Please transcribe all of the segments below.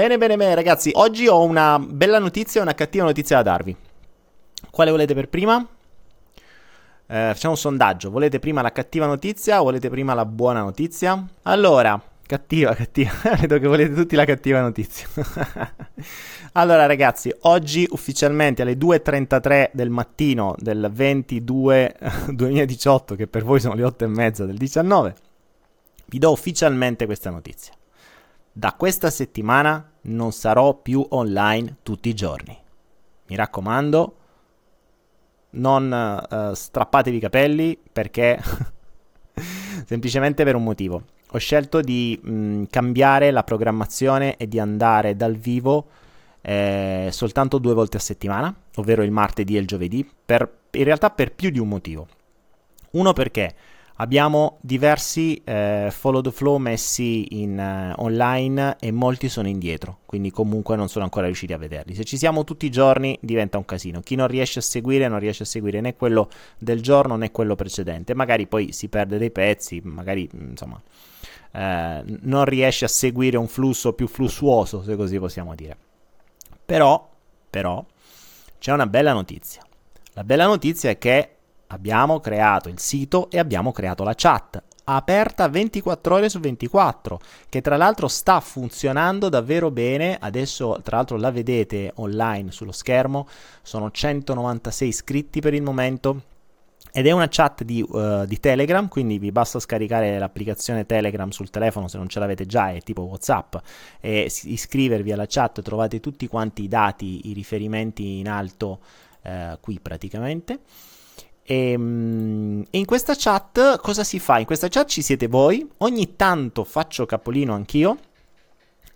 Bene, bene, bene, ragazzi. Oggi ho una bella notizia e una cattiva notizia da darvi. Quale volete per prima? Eh, facciamo un sondaggio. Volete prima la cattiva notizia o volete prima la buona notizia? Allora, cattiva, cattiva. Vedo che volete tutti la cattiva notizia. allora, ragazzi, oggi ufficialmente alle 2.33 del mattino del 22 2018, che per voi sono le 8 e mezza del 19, vi do ufficialmente questa notizia. Da questa settimana non sarò più online tutti i giorni. Mi raccomando, non uh, strappatevi i capelli perché semplicemente per un motivo. Ho scelto di mh, cambiare la programmazione e di andare dal vivo eh, soltanto due volte a settimana, ovvero il martedì e il giovedì, per, in realtà per più di un motivo. Uno perché Abbiamo diversi eh, follow the flow messi in, uh, online e molti sono indietro, quindi comunque non sono ancora riusciti a vederli. Se ci siamo tutti i giorni diventa un casino. Chi non riesce a seguire non riesce a seguire né quello del giorno né quello precedente. Magari poi si perde dei pezzi, magari insomma eh, non riesce a seguire un flusso più flussuoso, se così possiamo dire. Però, però, c'è una bella notizia. La bella notizia è che abbiamo creato il sito e abbiamo creato la chat. Aperta 24 ore su 24 che tra l'altro sta funzionando davvero bene. Adesso tra l'altro la vedete online sullo schermo. Sono 196 iscritti per il momento. Ed è una chat di, uh, di, Telegram, quindi vi basta scaricare l'applicazione Telegram sul telefono se non ce l'avete già, è tipo WhatsApp, e iscrivervi alla chat, trovate tutti quanti i dati, i riferimenti in alto uh, qui praticamente. Ehm, e, in questa chat cosa si fa? In questa chat ci siete voi, ogni tanto faccio capolino anch'io,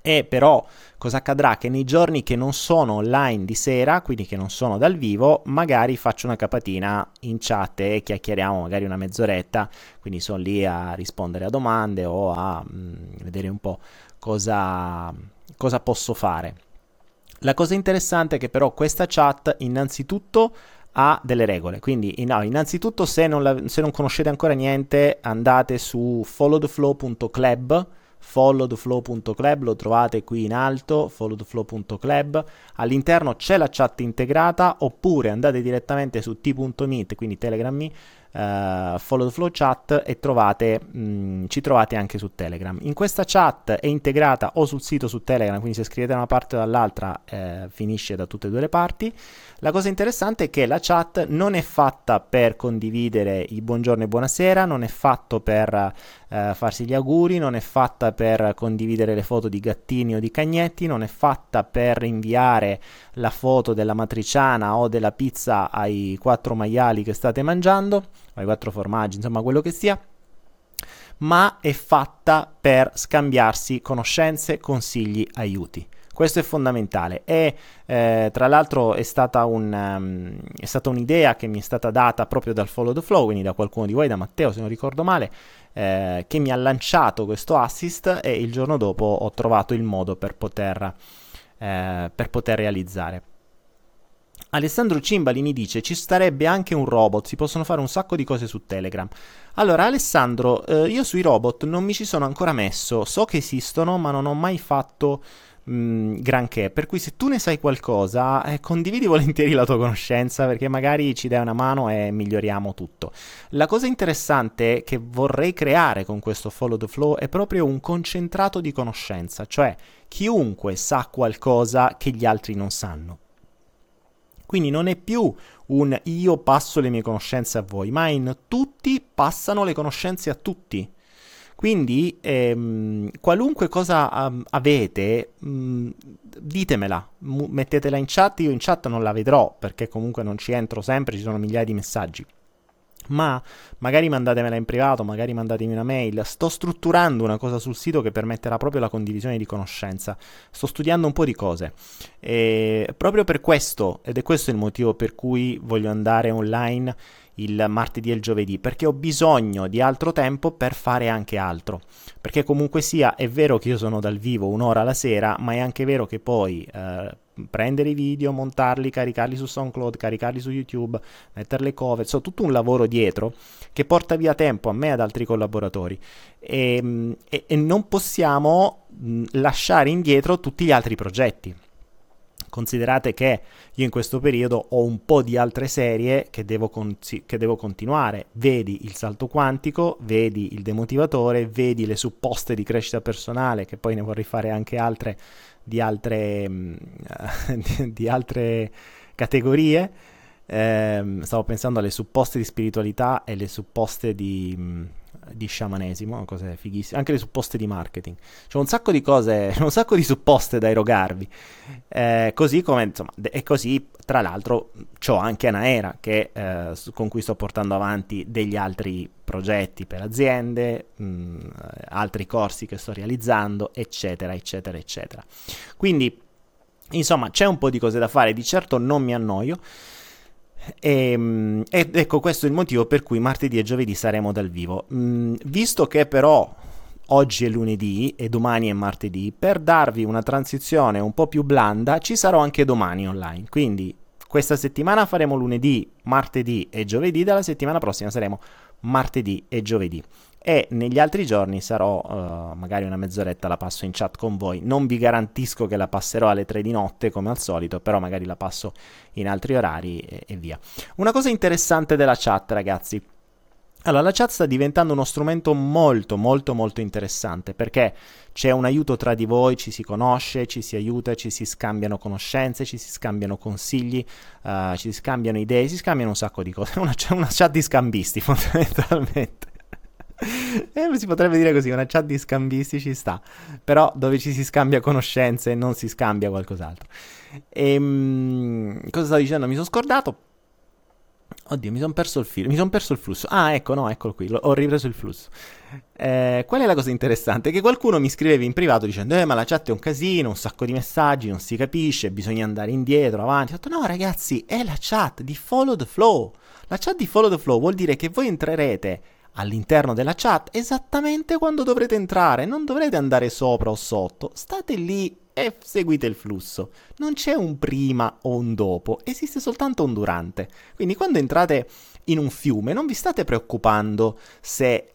e però cosa accadrà? Che nei giorni che non sono online di sera, quindi che non sono dal vivo, magari faccio una capatina in chat e chiacchieriamo magari una mezz'oretta, quindi sono lì a rispondere a domande o a mh, mm, vedere un po' cosa, cosa posso fare. La cosa interessante è che però questa chat innanzitutto ha delle regole. Quindi, no, innanzitutto, se non, la, se non, conoscete ancora niente, andate su followtheflow.club. Followtheflow.club lo trovate qui in alto. Followtheflow.club all'interno c'è la chat integrata. Oppure andate direttamente su t.meet, quindi Telegram Me uh, follow the flow chat e trovate, mh, mm, ci trovate anche su Telegram. In questa chat è integrata o sul sito su Telegram, quindi se scrivete da una parte o dall'altra eh, finisce da tutte e due le parti. La cosa interessante è che la chat non è fatta per condividere i buongiorno e buonasera, non è fatto per eh, farsi gli auguri, non è fatta per condividere le foto di gattini o di cagnetti, non è fatta per inviare la foto della matriciana o della pizza ai quattro maiali che state mangiando ai quattro formaggi, insomma quello che sia, ma è fatta per scambiarsi conoscenze, consigli, aiuti. Questo è fondamentale e eh, tra l'altro è stata, un, um, è stata, un'idea che mi è stata data proprio dal Follow the Flow, quindi da qualcuno di voi, da Matteo se non ricordo male, eh, che mi ha lanciato questo assist e il giorno dopo ho trovato il modo per poter, eh, per poter realizzare. Alessandro Cimbali mi dice ci starebbe anche un robot, si possono fare un sacco di cose su Telegram. Allora Alessandro, eh, io sui robot non mi ci sono ancora messo, so che esistono ma non ho mai fatto mh, mm, granché, per cui se tu ne sai qualcosa eh, condividi volentieri la tua conoscenza perché magari ci dai una mano e miglioriamo tutto. La cosa interessante che vorrei creare con questo Follow the Flow è proprio un concentrato di conoscenza, cioè chiunque sa qualcosa che gli altri non sanno. Quindi non è più un io passo le mie conoscenze a voi, ma in tutti passano le conoscenze a tutti. Quindi ehm, qualunque cosa um, avete, mh, ditemela, m- mettetela in chat, io in chat non la vedrò perché comunque non ci entro sempre, ci sono migliaia di messaggi ma magari mandatemela in privato, magari mandatemi una mail. Sto strutturando una cosa sul sito che permetterà proprio la condivisione di conoscenza. Sto studiando un po' di cose. E proprio per questo, ed è questo il motivo per cui voglio andare online il martedì e il giovedì, perché ho bisogno di altro tempo per fare anche altro. Perché comunque sia, è vero che io sono dal vivo un'ora alla sera, ma è anche vero che poi... Eh, prendere i video, montarli, caricarli su SoundCloud, caricarli su YouTube, mettere le cover, so, tutto un lavoro dietro che porta via tempo a me e ad altri collaboratori e, ehm, e, e non possiamo lasciare indietro tutti gli altri progetti. Considerate che io in questo periodo ho un po' di altre serie che devo, con- che devo, continuare. Vedi il salto quantico, vedi il demotivatore, vedi le supposte di crescita personale, che poi ne vorrei fare anche altre di altre, mm, di altre categorie. Eh, stavo pensando alle supposte di spiritualità e le supposte di mm, di sciamanesimo, cose fighissime, anche le supposte di marketing. C'è un sacco di cose, un sacco di supposte da erogarvi. Eh, così come, insomma, e così, tra l'altro, ho anche Anaera che, eh, con cui sto portando avanti degli altri progetti per aziende, mh, mm, altri corsi che sto realizzando, eccetera, eccetera, eccetera. Quindi, insomma, c'è un po' di cose da fare, di certo non mi annoio. E, ehm, ed ecco questo è il motivo per cui martedì e giovedì saremo dal vivo. Mm, visto che però oggi è lunedì e domani è martedì, per darvi una transizione un po' più blanda ci sarò anche domani online. Quindi questa settimana faremo lunedì, martedì e giovedì, dalla settimana prossima saremo martedì e giovedì. E negli altri giorni sarò uh, magari una mezz'oretta la passo in chat con voi. Non vi garantisco che la passerò alle 3 di notte come al solito però magari la passo in altri orari e, e via. Una cosa interessante della chat ragazzi. Allora, la chat sta diventando uno strumento molto, molto, molto interessante perché c'è un aiuto tra di voi, ci si conosce, ci si aiuta, ci si scambiano conoscenze, ci si scambiano consigli, uh, ci si scambiano idee, si scambiano un sacco di cose. Una, c'è una chat di scambisti, fondamentalmente. eh, si potrebbe dire così, una chat di scambisti ci sta, però dove ci si scambia conoscenze e non si scambia qualcos'altro. E, ehm, cosa stavo dicendo? Mi sono scordato. Oddio, mi sono perso il filo, mi sono perso il flusso. Ah, ecco, no, eccolo qui, ho ripreso il flusso. Eh, qual è la cosa interessante? Che qualcuno mi scriveva in privato dicendo, eh, ma la chat è un casino, un sacco di messaggi, non si capisce, bisogna andare indietro, avanti. Ho detto, no, ragazzi, è la chat di Follow the Flow. La chat di Follow the Flow vuol dire che voi entrerete all'interno della chat esattamente quando dovrete entrare, non dovrete andare sopra o sotto, state lì e seguite il flusso. Non c'è un prima o un dopo, esiste soltanto un durante. Quindi quando entrate in un fiume non vi state preoccupando se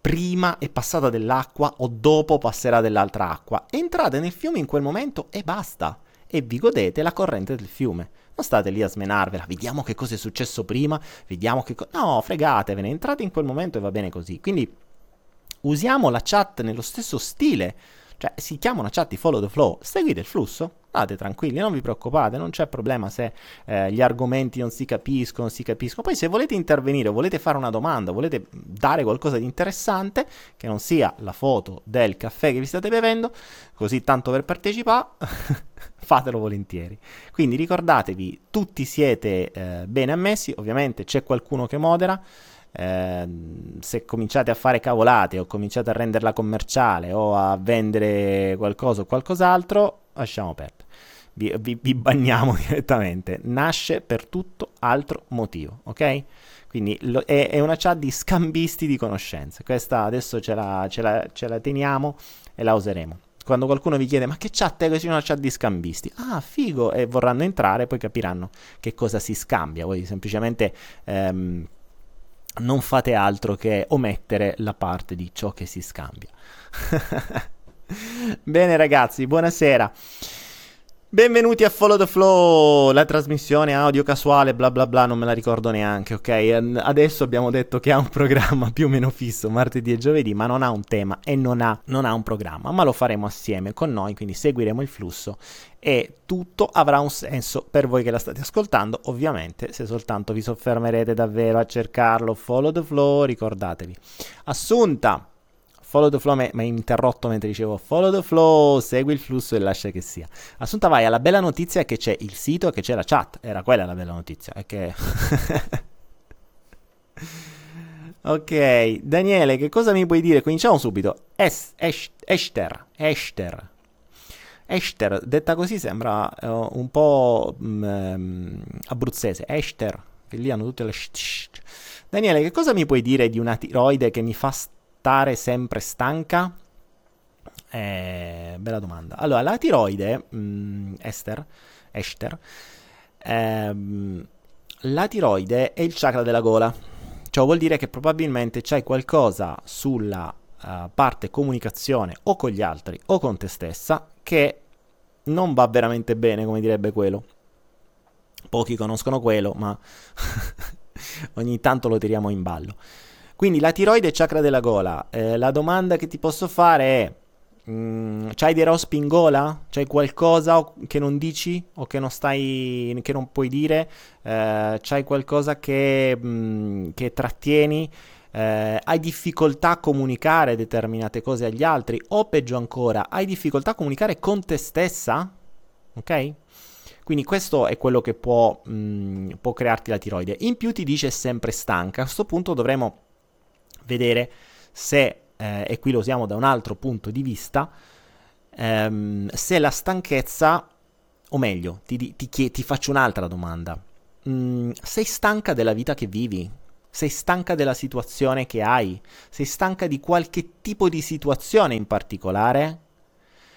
prima è passata dell'acqua o dopo passerà dell'altra acqua. Entrate nel fiume in quel momento e basta. E vi godete la corrente del fiume. Non state lì a smenarvela, vediamo che cosa è successo prima, vediamo che cosa... No, fregatevene, entrate in quel momento e va bene così. Quindi usiamo la chat nello stesso stile, cioè si chiama una chat di follow the flow, seguite il flusso, State tranquilli, non vi preoccupate, non c'è problema se eh, gli argomenti non si capiscono, si capiscono. Poi se volete intervenire, volete fare una domanda, volete dare qualcosa di interessante, che non sia la foto del caffè che vi state bevendo, così tanto per partecipare, fatelo volentieri. Quindi ricordatevi, tutti siete eh, bene ammessi, ovviamente c'è qualcuno che modera. Eh, se cominciate a fare cavolate o cominciate a renderla commerciale o a vendere qualcosa o qualcos'altro, lasciamo perdere. Vi, vi, vi bagniamo direttamente. Nasce per tutto altro motivo, ok? Quindi lo, è, è, una chat di scambisti di conoscenze. Questa adesso ce la, ce, la, ce la, teniamo e la useremo. Quando qualcuno vi chiede ma che chat è? È una chat di scambisti. Ah, figo! E vorranno entrare, poi capiranno che cosa si scambia. Voi semplicemente ehm, non fate altro che omettere la parte di ciò che si scambia. Bene ragazzi, buonasera. Benvenuti a Follow the Flow, la trasmissione audio casuale, bla bla bla, non me la ricordo neanche, ok? Adesso abbiamo detto che ha un programma più o meno fisso, martedì e giovedì, ma non ha un tema e non ha, non ha un programma, ma lo faremo assieme con noi, quindi seguiremo il flusso e tutto avrà un senso per voi che la state ascoltando, ovviamente se soltanto vi soffermerete davvero a cercarlo, Follow the Flow, ricordatevi. Assunta! Follow the flow, mi hai interrotto mentre dicevo follow the flow, segui il flusso e lascia che sia. Assunta vai, alla bella notizia che c'è il sito e che c'è la chat. Era quella la bella notizia. È che... ok, Daniele, che cosa mi puoi dire? Cominciamo subito. Es, es, Esther, Esther. Esther, detta così sembra uh, un po' um, abruzzese. Esther, che lì hanno tutte le... Daniele, che cosa mi puoi dire di una tiroide che mi fa stare sempre stanca? Eh, bella domanda. Allora, la tiroide, mh, mm, Esther, Esther ehm, la tiroide è il chakra della gola. Ciò vuol dire che probabilmente c'hai qualcosa sulla uh, parte comunicazione o con gli altri o con te stessa che non va veramente bene, come direbbe quello. Pochi conoscono quello, ma ogni tanto lo tiriamo in ballo. Quindi la tiroide è chakra della gola. Eh, la domanda che ti posso fare è Mm, c'hai dei rospi in gola? C'hai qualcosa che non dici o che non stai, che non puoi dire? Eh, c'hai qualcosa che, mm, che trattieni? Eh, hai difficoltà a comunicare determinate cose agli altri? O peggio ancora, hai difficoltà a comunicare con te stessa? Ok? Quindi questo è quello che può, mm, può crearti la tiroide. In più ti dice sempre stanca. A questo punto dovremo vedere se eh, e qui lo usiamo da un altro punto di vista, ehm, se la stanchezza, o meglio, ti, ti, ti, ti faccio un'altra domanda. Mm, sei stanca della vita che vivi? Sei stanca della situazione che hai? Sei stanca di qualche tipo di situazione in particolare?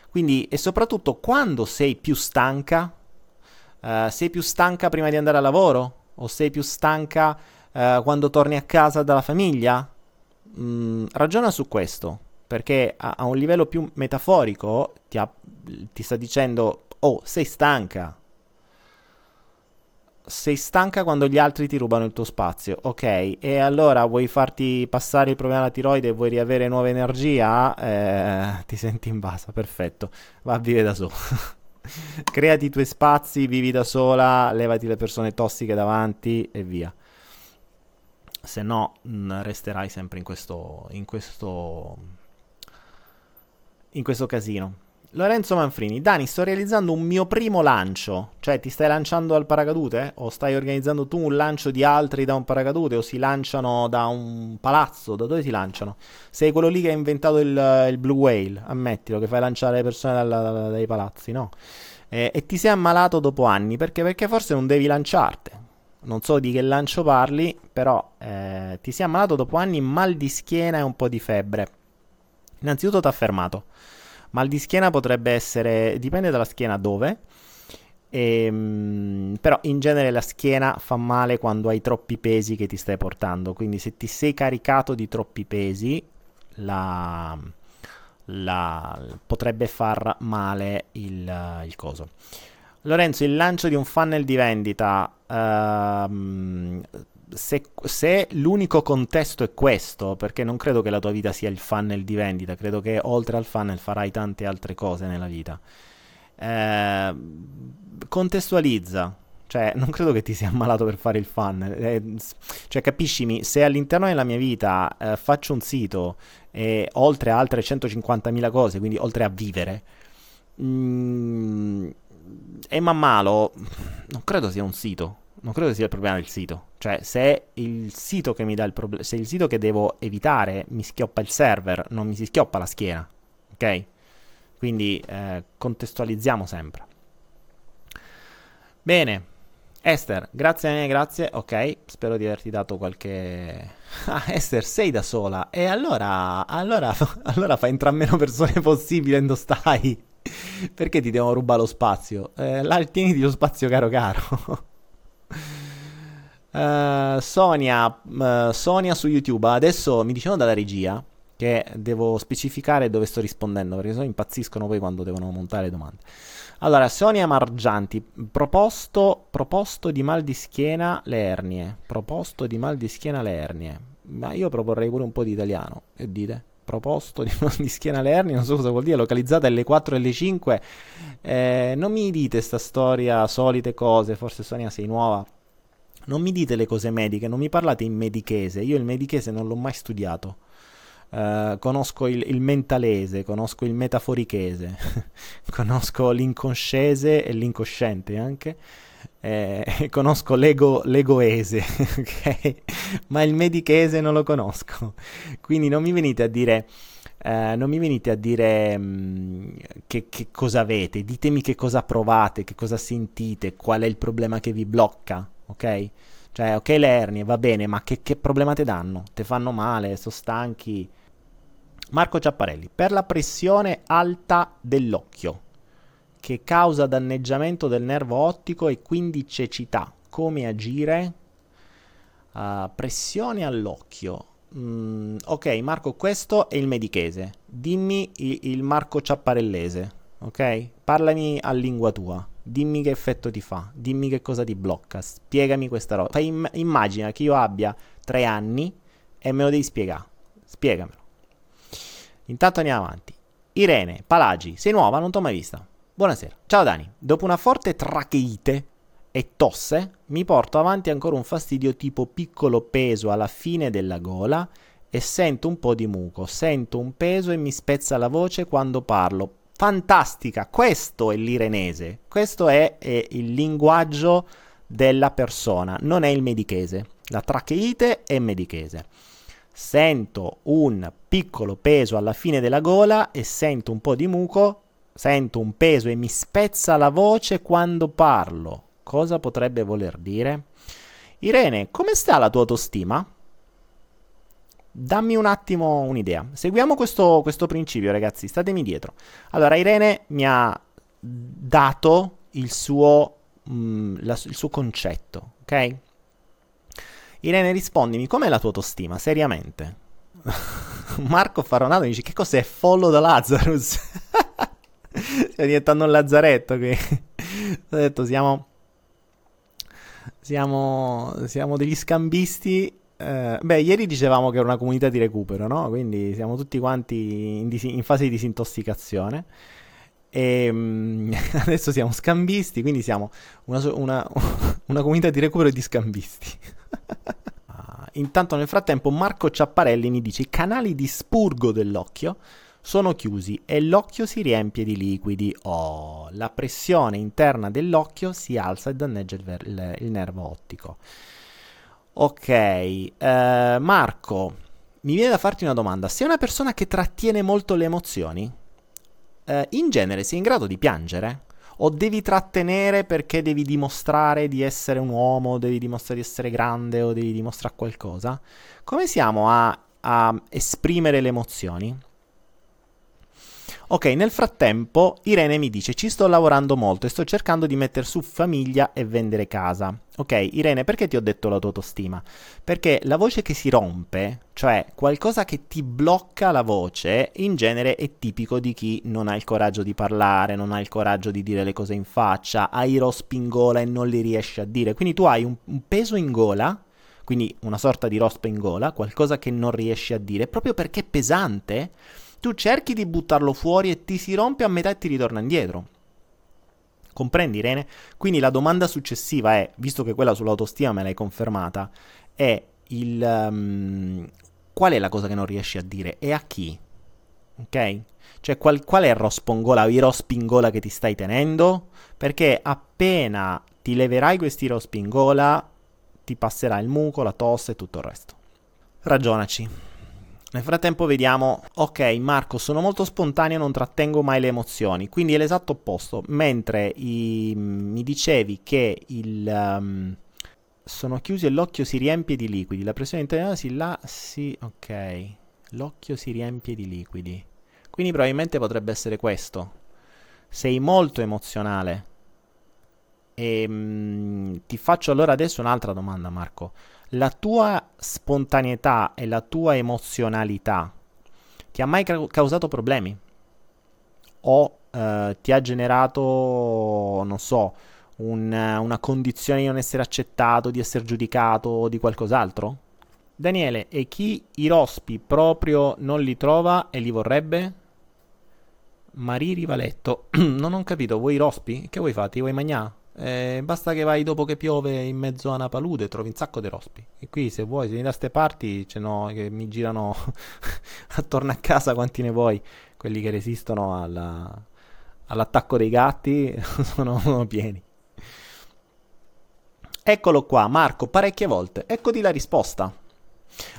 Quindi, e soprattutto, quando sei più stanca? Uh, sei più stanca prima di andare a lavoro? O sei più stanca uh, quando torni a casa dalla famiglia? Mh, mm, ragiona su questo, perché a, a un livello più metaforico ti, ha, ti sta dicendo, oh, sei stanca, sei stanca quando gli altri ti rubano il tuo spazio, ok? E allora vuoi farti passare il problema della tiroide e vuoi riavere nuova energia? Eh, ti senti in basa, perfetto. Va a vivere da solo. Creati i tuoi spazi, vivi da sola, levati le persone tossiche davanti e via se no mm, resterai sempre in questo, in questo, in questo casino. Lorenzo Manfrini, Dani, sto realizzando un mio primo lancio, cioè ti stai lanciando al paracadute o stai organizzando tu un lancio di altri da un paracadute o si lanciano da un palazzo, da dove si lanciano? Sei quello lì che ha inventato il, il Blue Whale, ammettilo, che fai lanciare le persone dalla, dai palazzi, no? E, e ti sei ammalato dopo anni, perché? Perché forse non devi lanciarti, non so di che lancio parli, però eh, ti sei ammalato dopo anni mal di schiena e un po' di febbre. Innanzitutto ti ha fermato. Mal di schiena potrebbe essere, dipende dalla schiena dove, e, ehm, però in genere la schiena fa male quando hai troppi pesi che ti stai portando, quindi se ti sei caricato di troppi pesi, la, la, potrebbe far male il, il coso. Lorenzo, il lancio di un funnel di vendita, uh, se, se, l'unico contesto è questo, perché non credo che la tua vita sia il funnel di vendita, credo che oltre al funnel farai tante altre cose nella vita. Uh, contestualizza, cioè non credo che ti sia ammalato per fare il funnel, eh, cioè capiscimi, se all'interno della mia vita eh, faccio un sito e oltre a altre 150.000 cose, quindi oltre a vivere, mh, mm, e man mano non credo sia un sito. Non credo sia il problema del sito. Cioè, se il sito che mi dà il problema, se il sito che devo evitare mi schioppa il server, non mi si schioppa la schiena. Ok? Quindi eh, contestualizziamo sempre. Bene. Esther, grazie a me, grazie. Ok, spero di averti dato qualche. Ah, Esther, sei da sola. E allora, allora, allora fa entrare meno persone possibile dove stai. Perché ti devono rubare lo spazio? Eh, là, tieniti lo spazio caro caro. uh, Sonia, uh, Sonia su YouTube. Adesso mi dicevano dalla regia che devo specificare dove sto rispondendo perché sennò impazziscono poi quando devono montare le domande. Allora, Sonia Margianti, proposto, proposto di mal di schiena le ernie. Proposto di mal di schiena le ernie. Ma io proporrei pure un po' di italiano. Che dite? Proposto di, di schiena Lerni, non so cosa vuol dire, localizzata alle 4 e alle 5. Eh, non mi dite sta storia, solite cose, forse Sonia sei nuova. Non mi dite le cose mediche, non mi parlate in medichese. Io il medichese non l'ho mai studiato. Uh, conosco il, il, mentalese, conosco il metaforichese, conosco l'inconscese e l'incosciente anche eh, conosco l'ego, l'egoese, ok? Ma il medichese non lo conosco. Quindi non mi venite a dire... Uh, non mi venite a dire um, che, che, cosa avete, ditemi che cosa provate, che cosa sentite, qual è il problema che vi blocca, ok? Cioè, ok, le ernie, va bene, ma che, che problema ti danno? Ti fanno male, sono stanchi? Marco Ciapparelli, per la pressione alta dell'occhio, che causa danneggiamento del nervo ottico e quindi cecità, come agire? Uh, pressione all'occhio. Mm, ok, Marco, questo è il medichese. Dimmi il, il Marco Ciapparellese, ok? Parlami a lingua tua. Dimmi che effetto ti fa, dimmi che cosa ti blocca, spiegami questa roba. Fai Im- immagina che io abbia tre anni e me lo devi spiegare. Spiegamelo. Intanto andiamo avanti. Irene, Palagi, sei nuova? Non t'ho mai vista. Buonasera. Ciao Dani. Dopo una forte tracheite e tosse, mi porto avanti ancora un fastidio tipo piccolo peso alla fine della gola e sento un po' di muco, sento un peso e mi spezza la voce quando parlo. Fantastica, questo è l'irenese, questo è, è il linguaggio della persona, non è il medichese. La tracheite è medichese sento un piccolo peso alla fine della gola e sento un po' di muco, sento un peso e mi spezza la voce quando parlo. Cosa potrebbe voler dire? Irene, come sta la tua autostima? Dammi un attimo un'idea. Seguiamo questo, questo principio, ragazzi, statemi dietro. Allora, Irene mi ha dato il suo, mh, mm, la, il suo concetto, ok? Irene, rispondimi, com'è la tua autostima? Seriamente. Marco Faronato dice, che cos'è Follow the Lazarus? Stai diventando un lazzaretto qui. Ho detto, siamo... Siamo, siamo degli scambisti eh, beh, ieri dicevamo che era una comunità di recupero, no? Quindi siamo tutti quanti in, dis- in fase di disintossicazione. E um, adesso siamo scambisti, quindi siamo una, una, una comunità di recupero di scambisti. Intanto nel frattempo Marco Ciapparelli mi dice i canali di spurgo dell'occhio sono chiusi e l'occhio si riempie di liquidi. Oh, la pressione interna dell'occhio si alza e danneggia il, ver- il, il nervo ottico. Ok, eh, Marco, mi viene da farti una domanda. Sei una persona che trattiene molto le emozioni? Eh, in genere sei in grado di piangere? o devi trattenere perché devi dimostrare di essere un uomo, devi dimostrare di essere grande o devi dimostrare qualcosa? Come siamo a, a esprimere le emozioni? Ok, nel frattempo Irene mi dice ci sto lavorando molto e sto cercando di mettere su famiglia e vendere casa. Ok, Irene, perché ti ho detto la tua autostima? Perché la voce che si rompe, cioè qualcosa che ti blocca la voce, in genere è tipico di chi non ha il coraggio di parlare, non ha il coraggio di dire le cose in faccia, ha i rospi in gola e non li riesce a dire. Quindi tu hai un, un peso in gola quindi una sorta di rospa in gola, qualcosa che non riesci a dire, proprio perché è pesante tu cerchi di buttarlo fuori e ti si rompe a metà e ti ritorna indietro. Comprendi, Irene? Quindi la domanda successiva è, visto che quella sull'autostima me l'hai confermata, è il... Um, qual è la cosa che non riesci a dire e a chi? Ok? Cioè, qual, qual è il rospingola o i rospingola che ti stai tenendo? Perché appena ti leverai questi rospingola, ti passerà il muco, la tosse e tutto il resto. Ragionaci. Nel frattempo vediamo, ok Marco, sono molto spontaneo, non trattengo mai le emozioni, quindi è l'esatto opposto, mentre i, mi dicevi che il, um, sono chiusi e l'occhio si riempie di liquidi, la pressione interna si là, sì, ok, l'occhio si riempie di liquidi, quindi probabilmente potrebbe essere questo, sei molto emozionale. E um, ti faccio allora adesso un'altra domanda Marco la tua spontaneità e la tua emozionalità ti ha mai ca- causato problemi? O eh, ti ha generato, non so, un, una condizione di non essere accettato, di essere giudicato o di qualcos'altro? Daniele, e chi i rospi proprio non li trova e li vorrebbe? Marie Rivaletto, non ho capito, vuoi i rospi? Che vuoi fare? Ti vuoi mangiare? Eh, basta che vai dopo che piove in mezzo a una palude trovi un sacco di rospi. E qui se vuoi, se vieni da queste parti, ce n'ho che mi girano attorno a casa quanti ne vuoi. Quelli che resistono alla, all'attacco dei gatti sono, sono pieni. Eccolo qua, Marco, parecchie volte. Eccoti la risposta.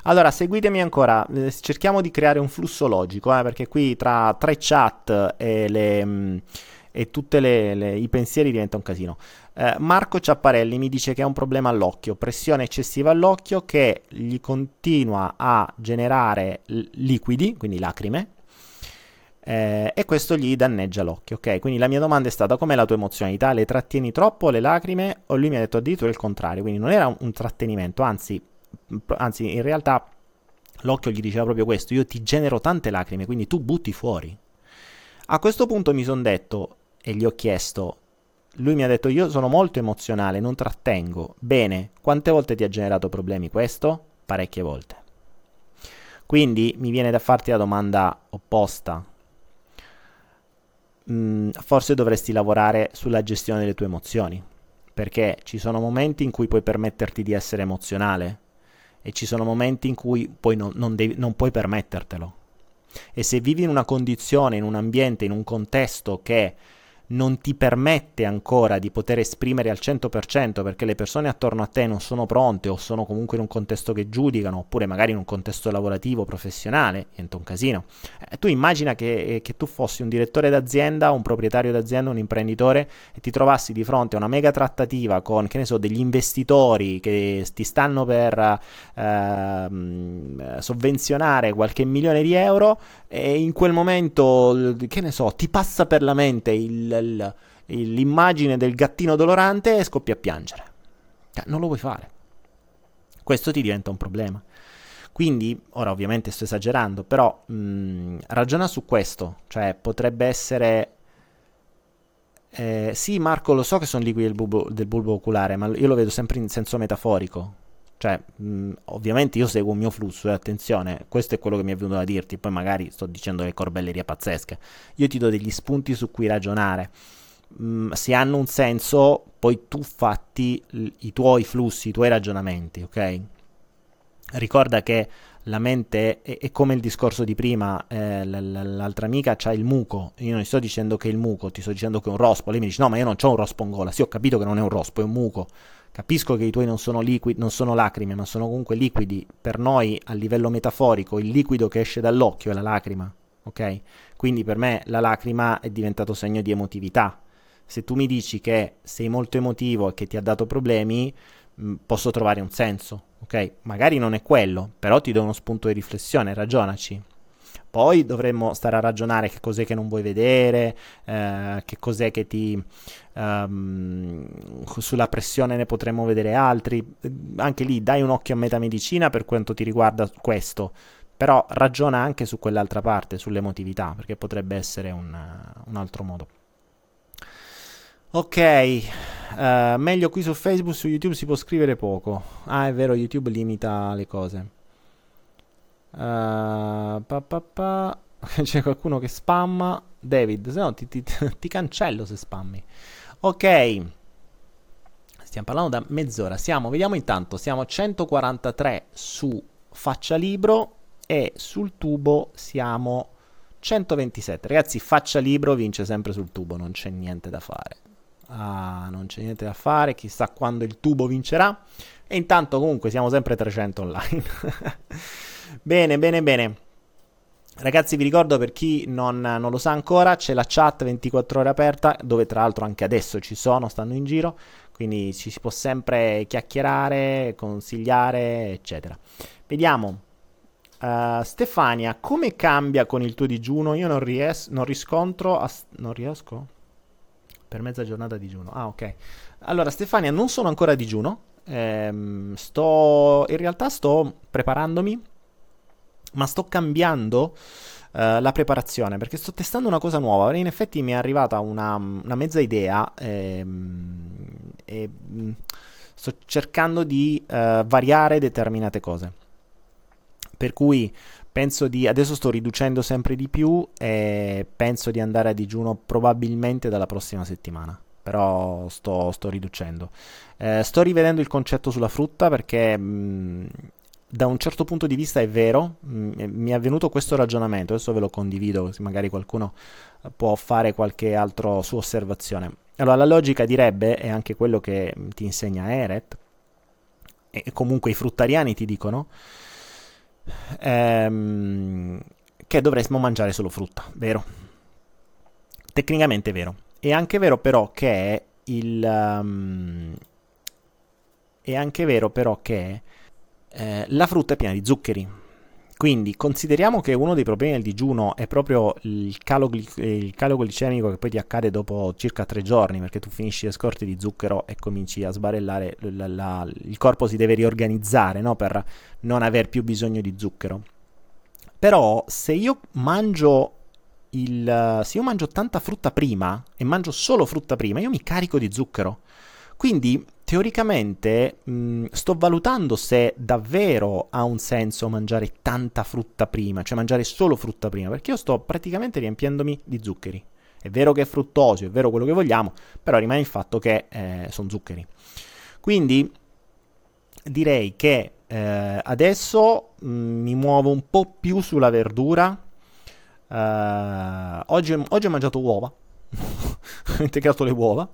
Allora, seguitemi ancora, eh, cerchiamo di creare un flusso logico, eh, perché qui tra tre chat e le... E tutti i pensieri diventa un casino. Eh, Marco Ciapparelli mi dice che ha un problema all'occhio, pressione eccessiva all'occhio che gli continua a generare liquidi, quindi lacrime, eh, e questo gli danneggia l'occhio, ok? Quindi la mia domanda è stata com'è la tua emozionalità? Le trattieni troppo le lacrime? O lui mi ha detto addirittura il contrario, quindi non era un trattenimento, anzi, anzi in realtà l'occhio gli diceva proprio questo, io ti genero tante lacrime, quindi tu butti fuori. A questo punto mi sono detto e gli ho chiesto, lui mi ha detto io sono molto emozionale, non trattengo. Bene, quante volte ti ha generato problemi questo? Parecchie volte. Quindi mi viene da farti la domanda opposta mm, forse dovresti lavorare sulla gestione delle tue emozioni, perché ci sono momenti in cui puoi permetterti di essere emozionale e ci sono momenti in cui poi non, non, devi, non puoi permettertelo. E se vivi in una condizione, in un ambiente, in un contesto che non ti permette ancora di poter esprimere al 100% perché le persone attorno a te non sono pronte o sono comunque in un contesto che giudicano oppure magari in un contesto lavorativo, professionale, diventa un casino. Eh, tu immagina che, eh, che, tu fossi un direttore d'azienda, un proprietario d'azienda, un imprenditore e ti trovassi di fronte a una mega trattativa con, che ne so, degli investitori che ti stanno per eh, sovvenzionare qualche milione di euro e in quel momento, che ne so, ti passa per la mente il il, l'immagine del gattino dolorante e scoppi a piangere. Cioè, non lo vuoi fare. Questo ti diventa un problema. Quindi, ora ovviamente sto esagerando, però mh, mm, ragiona su questo, cioè potrebbe essere... Eh, sì, Marco, lo so che sono liquidi del bulbo, del bulbo oculare, ma io lo vedo sempre in senso metaforico. Cioè, mh, ovviamente io seguo un mio flusso e attenzione, questo è quello che mi è venuto da dirti, poi magari sto dicendo le corbellerie pazzesche. Io ti do degli spunti su cui ragionare. Mh, se hanno un senso, poi tu fatti i tuoi flussi, i tuoi ragionamenti, ok? Ricorda che la mente è, è come il discorso di prima, eh, l'altra amica ha il muco, io non sto dicendo che è il muco, ti sto dicendo che è un rospo, lei mi dice no ma io non ho un rospo in gola, sì ho capito che non è un rospo, è un muco, Capisco che i tuoi non sono, liquidi, non sono lacrime, ma sono comunque liquidi. Per noi, a livello metaforico, il liquido che esce dall'occhio è la lacrima, ok? Quindi per me la lacrima è diventato segno di emotività. Se tu mi dici che sei molto emotivo e che ti ha dato problemi, mh, posso trovare un senso, ok? Magari non è quello, però ti do uno spunto di riflessione, ragionaci. Poi dovremmo stare a ragionare che cos'è che non vuoi vedere, eh, che cos'è che ti... Um, sulla pressione ne potremmo vedere altri. Anche lì dai un occhio a metamedicina per quanto ti riguarda questo, però ragiona anche su quell'altra parte, sull'emotività, perché potrebbe essere un, un altro modo. Ok, uh, meglio qui su Facebook, su YouTube si può scrivere poco. Ah, è vero, YouTube limita le cose. Uh, pa, pa, pa. C'è qualcuno che spamma. David, se no ti, ti, ti cancello se spammi. Ok. Stiamo parlando da mezz'ora. Siamo, vediamo intanto, siamo a 143 su faccia libro e sul tubo siamo 127. Ragazzi, faccia libro vince sempre sul tubo, non c'è niente da fare. Ah, non c'è niente da fare, chissà quando il tubo vincerà. E intanto comunque siamo sempre 300 online. Bene, bene, bene. Ragazzi, vi ricordo per chi non, non, lo sa ancora, c'è la chat 24 ore aperta, dove tra l'altro anche adesso ci sono, stanno in giro, quindi ci si può sempre chiacchierare, consigliare, eccetera. Vediamo. Uh, Stefania, come cambia con il tuo digiuno? Io non, ries- non riscontro. A- non riesco? Per mezza giornata digiuno. Ah, ok. Allora, Stefania, non sono ancora a digiuno. Ehm, sto. In realtà sto preparandomi ma sto cambiando uh, la preparazione perché sto testando una cosa nuova. In effetti mi è arrivata una, una mezza idea ehm, e mm, sto cercando di uh, variare determinate cose. Per cui penso di adesso sto riducendo sempre di più e penso di andare a digiuno probabilmente dalla prossima settimana però sto, sto riducendo. Eh, sto rivedendo il concetto sulla frutta perché mh, mm, da un certo punto di vista è vero, mm, mi è venuto questo ragionamento, adesso ve lo condivido, magari qualcuno eh, può fare qualche altra sua osservazione. Allora, la logica direbbe, è anche quello che ti insegna Eret, e comunque i fruttariani ti dicono, ehm, che dovremmo mangiare solo frutta, vero? Tecnicamente è vero. È anche vero però che il, um, è anche vero però che eh, la frutta è piena di zuccheri. Quindi consideriamo che uno dei problemi del digiuno è proprio il calo, il calo glicemico che poi ti accade dopo circa tre giorni perché tu finisci le scorte di zucchero e cominci a sbarellare, la, la, il corpo si deve riorganizzare no? per non aver più bisogno di zucchero. Però se io mangio il, se io mangio tanta frutta prima e mangio solo frutta prima, io mi carico di zucchero. Quindi teoricamente mh, sto valutando se davvero ha un senso mangiare tanta frutta prima, cioè mangiare solo frutta prima, perché io sto praticamente riempiendomi di zuccheri. È vero che è fruttosio, è vero quello che vogliamo, però rimane il fatto che eh, sono zuccheri. Quindi direi che eh, adesso mh, mi muovo un po' più sulla verdura. Uh, oggi, oggi ho mangiato uova, ho integrato le uova.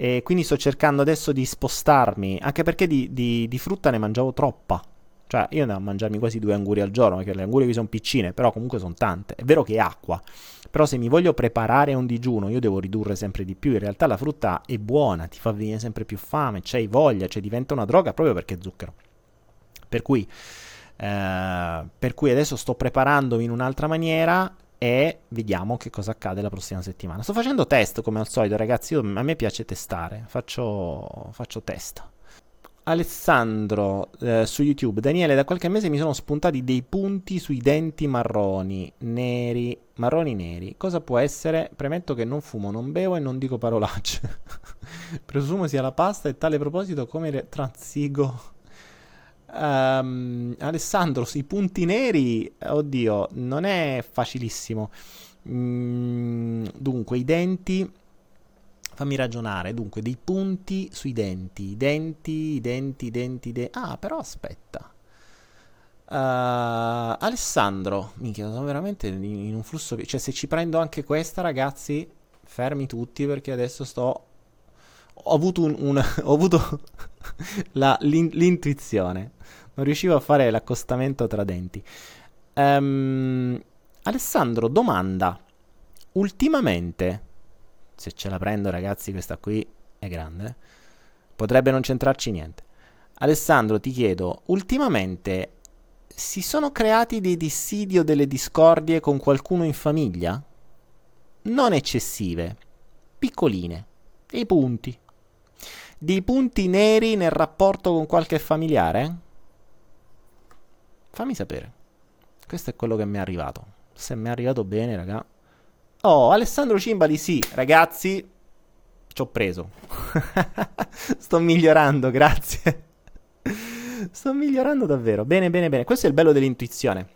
E quindi sto cercando adesso di spostarmi, anche perché di, di, di frutta ne mangiavo troppa. Cioè, io andavo a mangiarmi quasi due angurie al giorno, perché le angurie qui sono piccine, però comunque sono tante. È vero che è acqua, però se mi voglio preparare un digiuno, io devo ridurre sempre di più. In realtà la frutta è buona, ti fa venire sempre più fame, c'hai voglia, cioè diventa una droga proprio perché è zucchero. Per cui, eh, per cui adesso sto preparandomi in un'altra maniera e vediamo che cosa accade la prossima settimana. Sto facendo test come al solito, ragazzi. Io, a me piace testare, faccio, faccio test. Alessandro eh, su YouTube, Daniele, da qualche mese mi sono spuntati dei punti sui denti marroni, neri, marroni neri. Cosa può essere? Premetto che non fumo, non bevo e non dico parolacce. Presumo sia la pasta e tale proposito come transigo Um, Alessandro, sui punti neri, oddio, non è facilissimo. Mm, dunque, i denti. Fammi ragionare. Dunque, dei punti sui denti. I denti, i denti, i denti. De- ah, però aspetta. Uh, Alessandro, minchia, sono veramente in, in un flusso. Cioè, se ci prendo anche questa, ragazzi, fermi tutti perché adesso sto. Ho avuto, un, un ho avuto la, l'in, l'intuizione non riuscivo a fare l'accostamento tra denti. Um, Alessandro domanda: Ultimamente, se ce la prendo, ragazzi, questa qui è grande, potrebbe non centrarci niente. Alessandro, ti chiedo: ultimamente si sono creati dei dissidi o delle discordie con qualcuno in famiglia? Non eccessive, piccoline, dei punti. Dei punti neri nel rapporto con qualche familiare? Fammi sapere. Questo è quello che mi è arrivato. Se mi è arrivato bene, raga. Oh, Alessandro Cimbali, sì, ragazzi. Ci ho preso. Sto migliorando, grazie. Sto migliorando davvero. Bene, bene, bene. Questo è il bello dell'intuizione.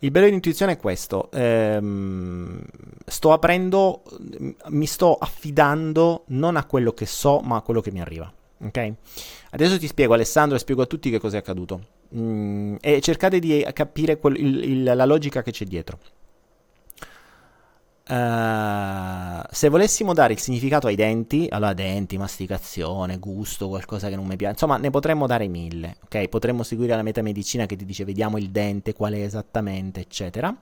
Il bello dell'intuizione è questo. Ehm, sto aprendo, mi sto affidando non a quello che so, ma a quello che mi arriva. Ok? Adesso ti spiego, Alessandro, e spiego a tutti che cosa è accaduto. Mm, e cercate di capire quel, il, il, la logica che c'è dietro. Uh, se volessimo dare il significato ai denti, allora denti, masticazione, gusto, qualcosa che non mi piace, insomma ne potremmo dare mille, ok? Potremmo seguire la metamedicina che ti dice vediamo il dente, qual è esattamente, eccetera.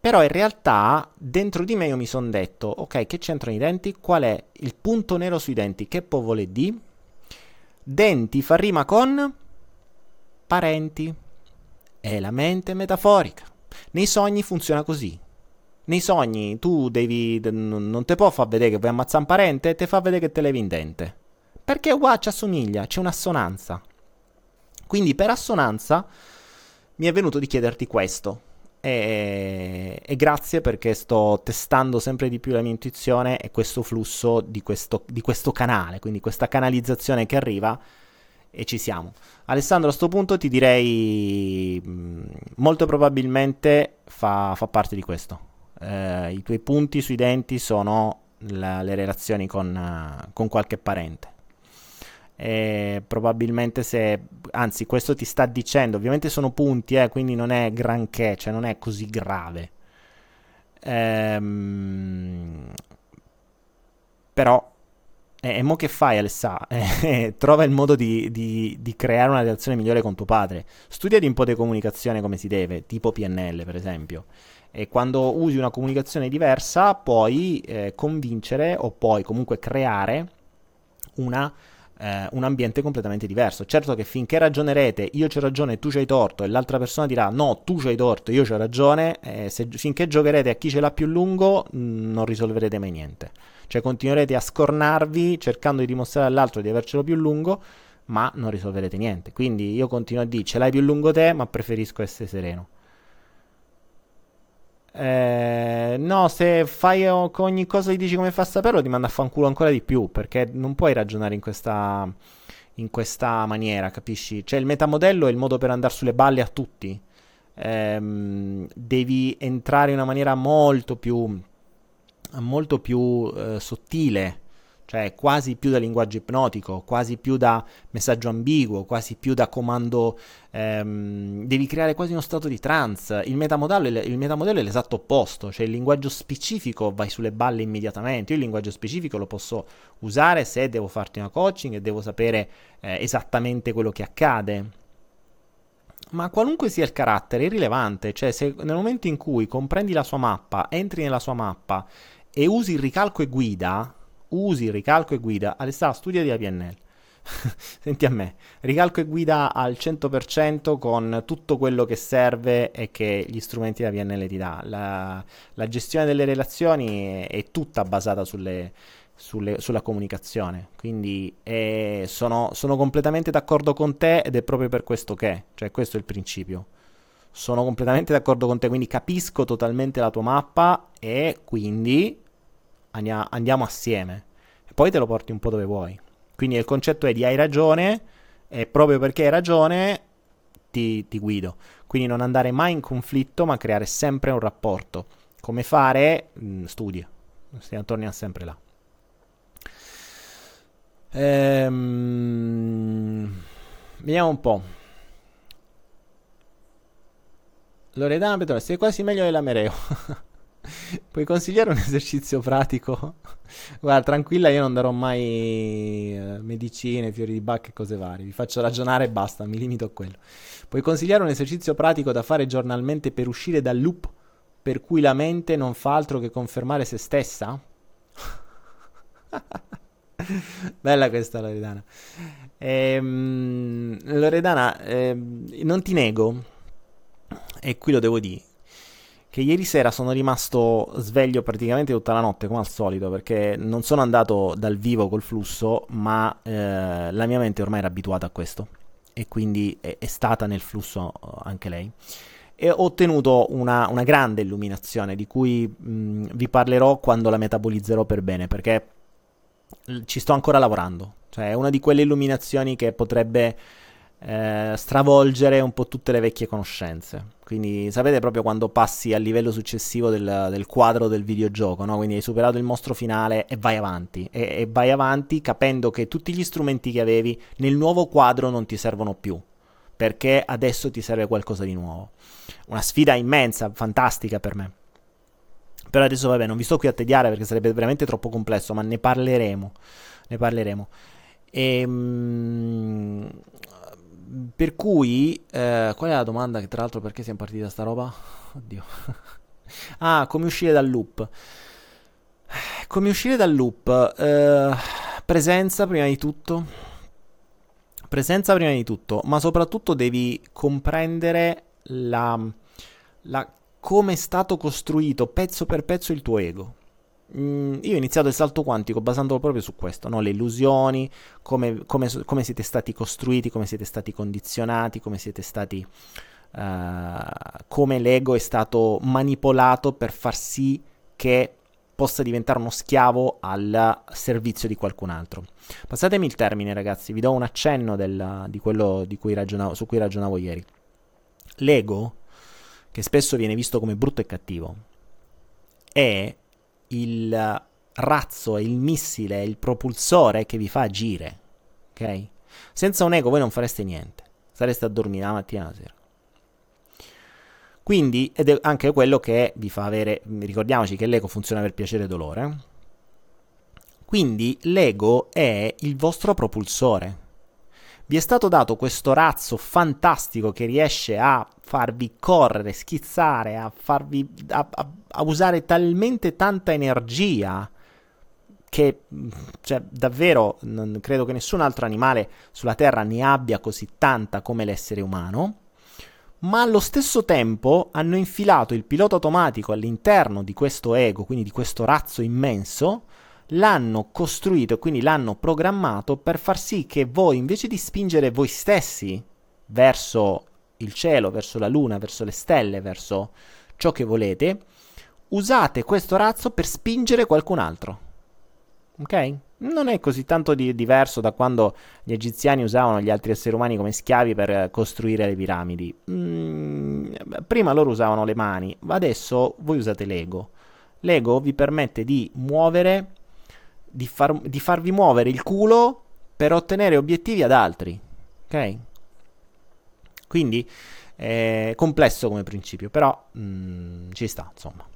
Però in realtà dentro di me io mi sono detto, ok, che c'entrano i denti? Qual è il punto nero sui denti? Che può voler dire? Denti fa rima con parenti. È la mente metaforica. Nei sogni funziona così. Nei sogni tu devi. non te può far vedere che vuoi ammazzare un parente te fa vedere che te levi in dente. Perché uguale ci assomiglia, c'è un'assonanza. Quindi per assonanza mi è venuto di chiederti questo. E, e, grazie perché sto testando sempre di più la mia intuizione e questo flusso di questo, di questo canale, quindi questa canalizzazione che arriva e ci siamo. Alessandro, a questo punto ti direi mh, molto probabilmente fa, fa, parte di questo. Eh, I tuoi punti sui denti sono la, le relazioni con, uh, con qualche parente. E probabilmente se, anzi, questo ti sta dicendo, ovviamente sono punti, eh, quindi non è granché, cioè non è così grave. Ehm, però E, e mo che fai, Alessà? Eh, trova il modo di, di, di, creare una relazione migliore con tuo padre. Studiati un po' di comunicazione come si deve, tipo PNL, per esempio. E quando usi una comunicazione diversa, puoi eh, convincere o puoi comunque creare una eh, un ambiente completamente diverso. Certo che finché ragionerete io c'ho ragione tu c'hai torto e l'altra persona dirà no, tu c'hai torto, io c'ho ragione, eh, se, finché giocherete a chi ce l'ha più lungo mm, non risolverete mai niente. Cioè continuerete a scornarvi cercando di dimostrare all'altro di avercelo più lungo, ma non risolverete niente. Quindi io continuo a dire ce l'hai più lungo te, ma preferisco essere sereno. Eh, no, se fai ogni cosa gli dici come fa a saperlo, ti manda a fanculo ancora di più, perché non puoi ragionare in questa, in questa maniera, capisci? Cioè il metamodello è il modo per andare sulle balle a tutti. Eh, devi entrare in una maniera molto più, molto più eh, sottile cioè quasi più da linguaggio ipnotico, quasi più da messaggio ambiguo, quasi più da comando, ehm, devi creare quasi uno stato di trance. Il metamodello, il metamodello è l'esatto opposto, cioè il linguaggio specifico vai sulle balle immediatamente, io il linguaggio specifico lo posso usare se devo farti una coaching e devo sapere eh, esattamente quello che accade. Ma qualunque sia il carattere, è irrilevante, cioè se nel momento in cui comprendi la sua mappa, entri nella sua mappa e usi il ricalco e guida, usi ricalco e guida, Alessà, studia di APNL. Senti a me, ricalco e guida al 100% con tutto quello che serve e che gli strumenti da PNL ti dà. La, la gestione delle relazioni è, è tutta basata sulle, sulle, sulla comunicazione. Quindi eh, sono, sono, completamente d'accordo con te ed è proprio per questo che, cioè questo è il principio. Sono completamente d'accordo con te, quindi capisco totalmente la tua mappa e quindi andiamo, assieme. E poi te lo porti un po' dove vuoi. Quindi il concetto è di hai ragione e proprio perché hai ragione ti, ti guido. Quindi non andare mai in conflitto ma creare sempre un rapporto. Come fare? Mm, studia. Torniamo sempre là. Ehm, vediamo un po'. Loredana Petrone, sei quasi meglio dell'Amereo. Puoi consigliare un esercizio pratico? Guarda, tranquilla, io non darò mai eh, medicine, fiori di bacca e cose varie. Vi faccio ragionare e basta, mi limito a quello. Puoi consigliare un esercizio pratico da fare giornalmente per uscire dal loop per cui la mente non fa altro che confermare se stessa? Bella questa Loredana. Ehm, Loredana, ehm, non ti nego, e qui lo devo dire, che ieri sera sono rimasto sveglio praticamente tutta la notte come al solito perché non sono andato dal vivo col flusso ma eh, la mia mente ormai era abituata a questo. E quindi è, è stata nel flusso eh, anche lei. E ho ottenuto una, una grande illuminazione di cui mh, vi parlerò quando la metabolizzerò per bene perché ci sto ancora lavorando. Cioè è una di quelle illuminazioni che potrebbe eh, stravolgere un po' tutte le vecchie conoscenze. Quindi sapete proprio quando passi al livello successivo del, del quadro del videogioco, no? Quindi hai superato il mostro finale e vai avanti. E, e vai avanti capendo che tutti gli strumenti che avevi nel nuovo quadro non ti servono più. Perché adesso ti serve qualcosa di nuovo. Una sfida immensa, fantastica per me. Però adesso vabbè, non vi sto qui a tediare perché sarebbe veramente troppo complesso, ma ne parleremo. Ne parleremo. Ehm, per cui, eh, qual è la domanda che tra l'altro perché siamo partiti da sta roba? Oddio. ah, come uscire dal loop. Come uscire dal loop? Eh, presenza prima di tutto. Presenza prima di tutto, ma soprattutto devi comprendere la, la, come è stato costruito pezzo per pezzo il tuo ego. Mm, io ho iniziato il salto quantico basandolo proprio su questo, no? le illusioni, come, come, come, siete stati costruiti, come siete stati condizionati, come siete stati... Uh, come l'ego è stato manipolato per far sì che possa diventare uno schiavo al servizio di qualcun altro. Passatemi il termine, ragazzi, vi do un accenno del, di quello di cui ragionavo, su cui ragionavo ieri. L'ego, che spesso viene visto come brutto e cattivo, è il razzo, il missile, il propulsore che vi fa agire. Ok? Senza un ego voi non fareste niente. Sareste a dormire la mattina e la sera. Quindi, ed è anche quello che vi fa avere, ricordiamoci che l'ego funziona per piacere e dolore. Quindi l'ego è il vostro propulsore. Vi è stato dato questo razzo fantastico che riesce a farvi correre, schizzare, a, farvi, a, a, a usare talmente tanta energia che cioè, davvero non credo che nessun altro animale sulla Terra ne abbia così tanta come l'essere umano, ma allo stesso tempo hanno infilato il pilota automatico all'interno di questo ego, quindi di questo razzo immenso, l'hanno costruito quindi l'hanno programmato per far sì che voi invece di spingere voi stessi verso il cielo, verso la luna, verso le stelle, verso ciò che volete, usate questo razzo per spingere qualcun altro. Ok? Non è così tanto di- diverso da quando gli egiziani usavano gli altri esseri umani come schiavi per costruire le piramidi. Mm, prima loro usavano le mani, adesso voi usate l'ego. L'ego vi permette di muovere di, far, di farvi muovere il culo per ottenere obiettivi ad altri. Ok? Quindi è complesso come principio, però mh, mm, ci sta, insomma.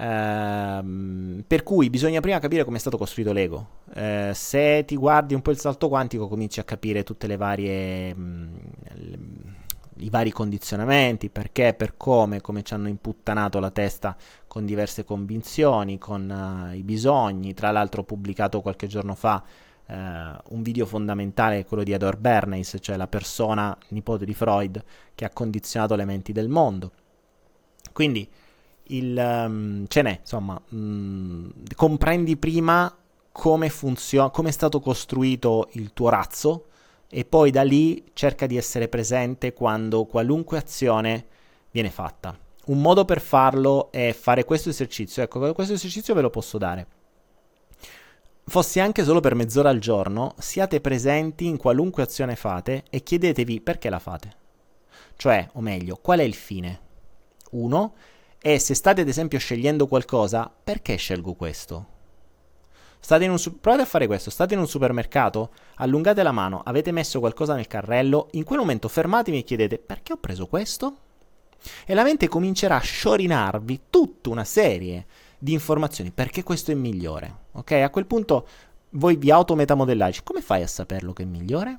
Ehm, per cui bisogna prima capire come è stato costruito l'ego. Uh, se ti guardi un po' il salto quantico, cominci a capire tutte le varie. Mh, mm, i vari condizionamenti, perché, per come, come ci hanno imputtanato la testa con diverse convinzioni, con uh, i bisogni. Tra l'altro ho pubblicato qualche giorno fa uh, un video fondamentale, quello di Edward Bernays, cioè la persona nipote di Freud che ha condizionato le menti del mondo. Quindi il, um, ce n'è, insomma, mh, mm, comprendi prima come funziona, come è stato costruito il tuo razzo, e poi da lì cerca di essere presente quando qualunque azione viene fatta. Un modo per farlo è fare questo esercizio. Ecco, questo esercizio ve lo posso dare. Fossi anche solo per mezz'ora al giorno, siate presenti in qualunque azione fate e chiedetevi perché la fate. Cioè, o meglio, qual è il fine? Uno, e se state ad esempio scegliendo qualcosa, perché scelgo questo? Su- provate a fare questo, state in un supermercato, allungate la mano, avete messo qualcosa nel carrello, in quel momento fermatevi e chiedete perché ho preso questo? E la mente comincerà a sciorinarvi tutta una serie di informazioni perché questo è migliore. Ok? A quel punto voi vi autometamodellate, come fai a saperlo che è migliore?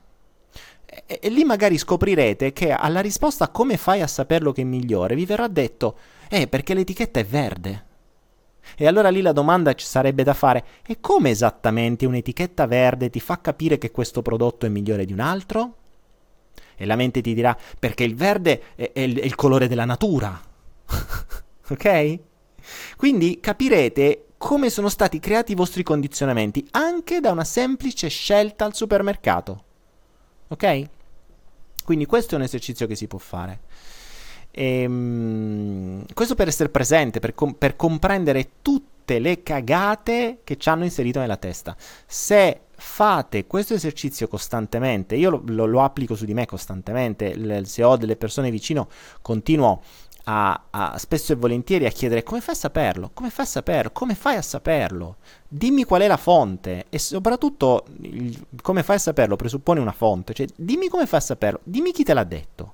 E, e, lì magari scoprirete che alla risposta come fai a saperlo che è migliore vi verrà detto, eh perché l'etichetta è verde. E allora lì la domanda ci sarebbe da fare, e come esattamente un'etichetta verde ti fa capire che questo prodotto è migliore di un altro? E la mente ti dirà, perché il verde è, è, il, è il colore della natura. ok? Quindi capirete come sono stati creati i vostri condizionamenti anche da una semplice scelta al supermercato. Ok? Quindi questo è un esercizio che si può fare. E, um, questo per essere presente, per, com- per comprendere tutte le cagate che ci hanno inserito nella testa. Se fate questo esercizio costantemente, io lo, lo, lo applico su di me costantemente, l- se ho delle persone vicino continuo a, a, spesso e volentieri a chiedere come fai a saperlo, come fai a saperlo, come fai a saperlo, dimmi qual è la fonte. E soprattutto il, come fai a saperlo? presuppone una fonte, cioè dimmi come fai a saperlo, dimmi chi te l'ha detto.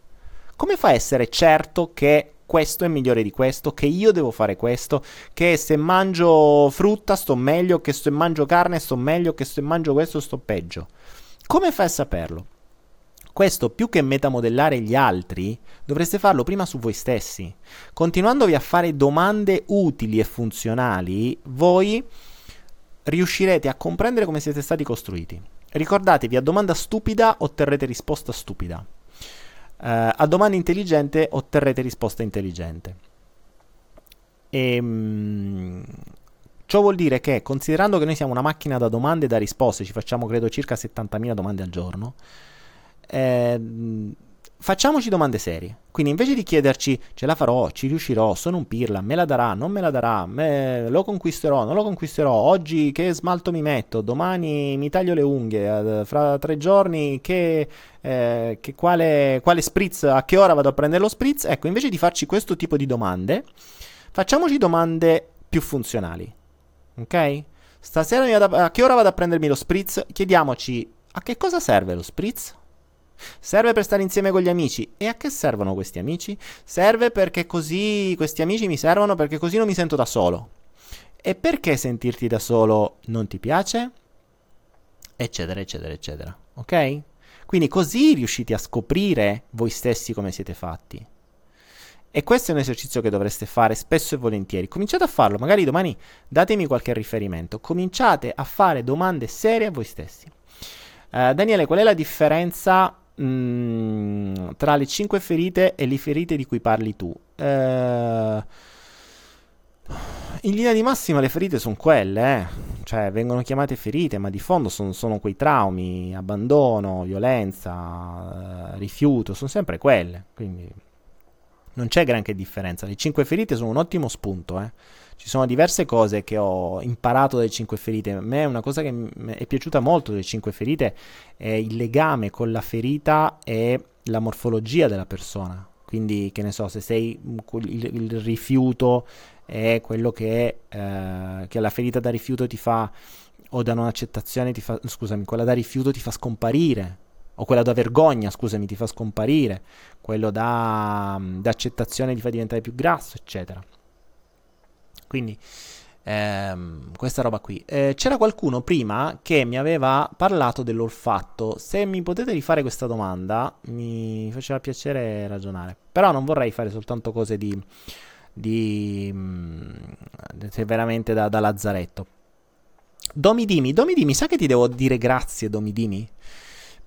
Come fai a essere certo che questo è migliore di questo, che io devo fare questo, che se mangio frutta sto meglio, che se mangio carne sto meglio, che se mangio questo sto peggio? Come fai a saperlo? Questo più che metamodellare gli altri, dovreste farlo prima su voi stessi. Continuandovi a fare domande utili e funzionali, voi riuscirete a comprendere come siete stati costruiti. Ricordatevi, a domanda stupida otterrete risposta stupida. Uh, a domanda intelligente otterrete risposta intelligente. E, um, ciò vuol dire che, considerando che noi siamo una macchina da domande e da risposte, ci facciamo credo circa 70.000 domande al giorno, eh, facciamoci domande serie. Quindi invece di chiederci ce la farò, ci riuscirò, sono un pirla, me la darà, non me la darà, me, lo conquisterò, non lo conquisterò, oggi che smalto mi metto, domani mi taglio le unghie, eh, fra tre giorni che, eh, che quale, quale spritz, a che ora vado a prendere lo spritz, ecco, invece di farci questo tipo di domande, facciamoci domande più funzionali. Ok? Stasera a che ora vado a prendermi lo spritz? Chiediamoci a che cosa serve lo spritz? Serve per stare insieme con gli amici. E a che servono questi amici? Serve perché così questi amici mi servono perché così non mi sento da solo. E perché sentirti da solo non ti piace? Eccetera, eccetera, eccetera. Ok? Quindi così riuscite a scoprire voi stessi come siete fatti. E questo è un esercizio che dovreste fare spesso e volentieri. Cominciate a farlo, magari domani datemi qualche riferimento. Cominciate a fare domande serie a voi stessi. Uh, Daniele, qual è la differenza mm, tra le 5 ferite e le ferite di cui parli tu? Uh, in linea di massima le ferite sono quelle, eh. cioè vengono chiamate ferite, ma di fondo sono, sono quei traumi, abbandono, violenza, uh, rifiuto, sono sempre quelle. Quindi non c'è granché differenza. Le 5 ferite sono un ottimo spunto. Eh. Ci sono diverse cose che ho imparato dalle 5 ferite. A me una cosa che mi è piaciuta molto delle 5 ferite è il legame con la ferita e la morfologia della persona. Quindi, che ne so, se sei il, il rifiuto è quello che, eh, che la ferita da rifiuto ti fa, o da non accettazione ti fa, scusami, quella da rifiuto ti fa scomparire o quella da vergogna, scusami, ti fa scomparire, quello da, da accettazione ti fa diventare più grasso, eccetera. Quindi ehm, questa roba qui. Eh, c'era qualcuno prima che mi aveva parlato dell'olfatto. Se mi potete rifare questa domanda, mi faceva piacere ragionare. Però non vorrei fare soltanto cose di, di mm, veramente da, da lazzaretto. Domidimi, Domidimi, sa che ti devo dire grazie, Domidimi?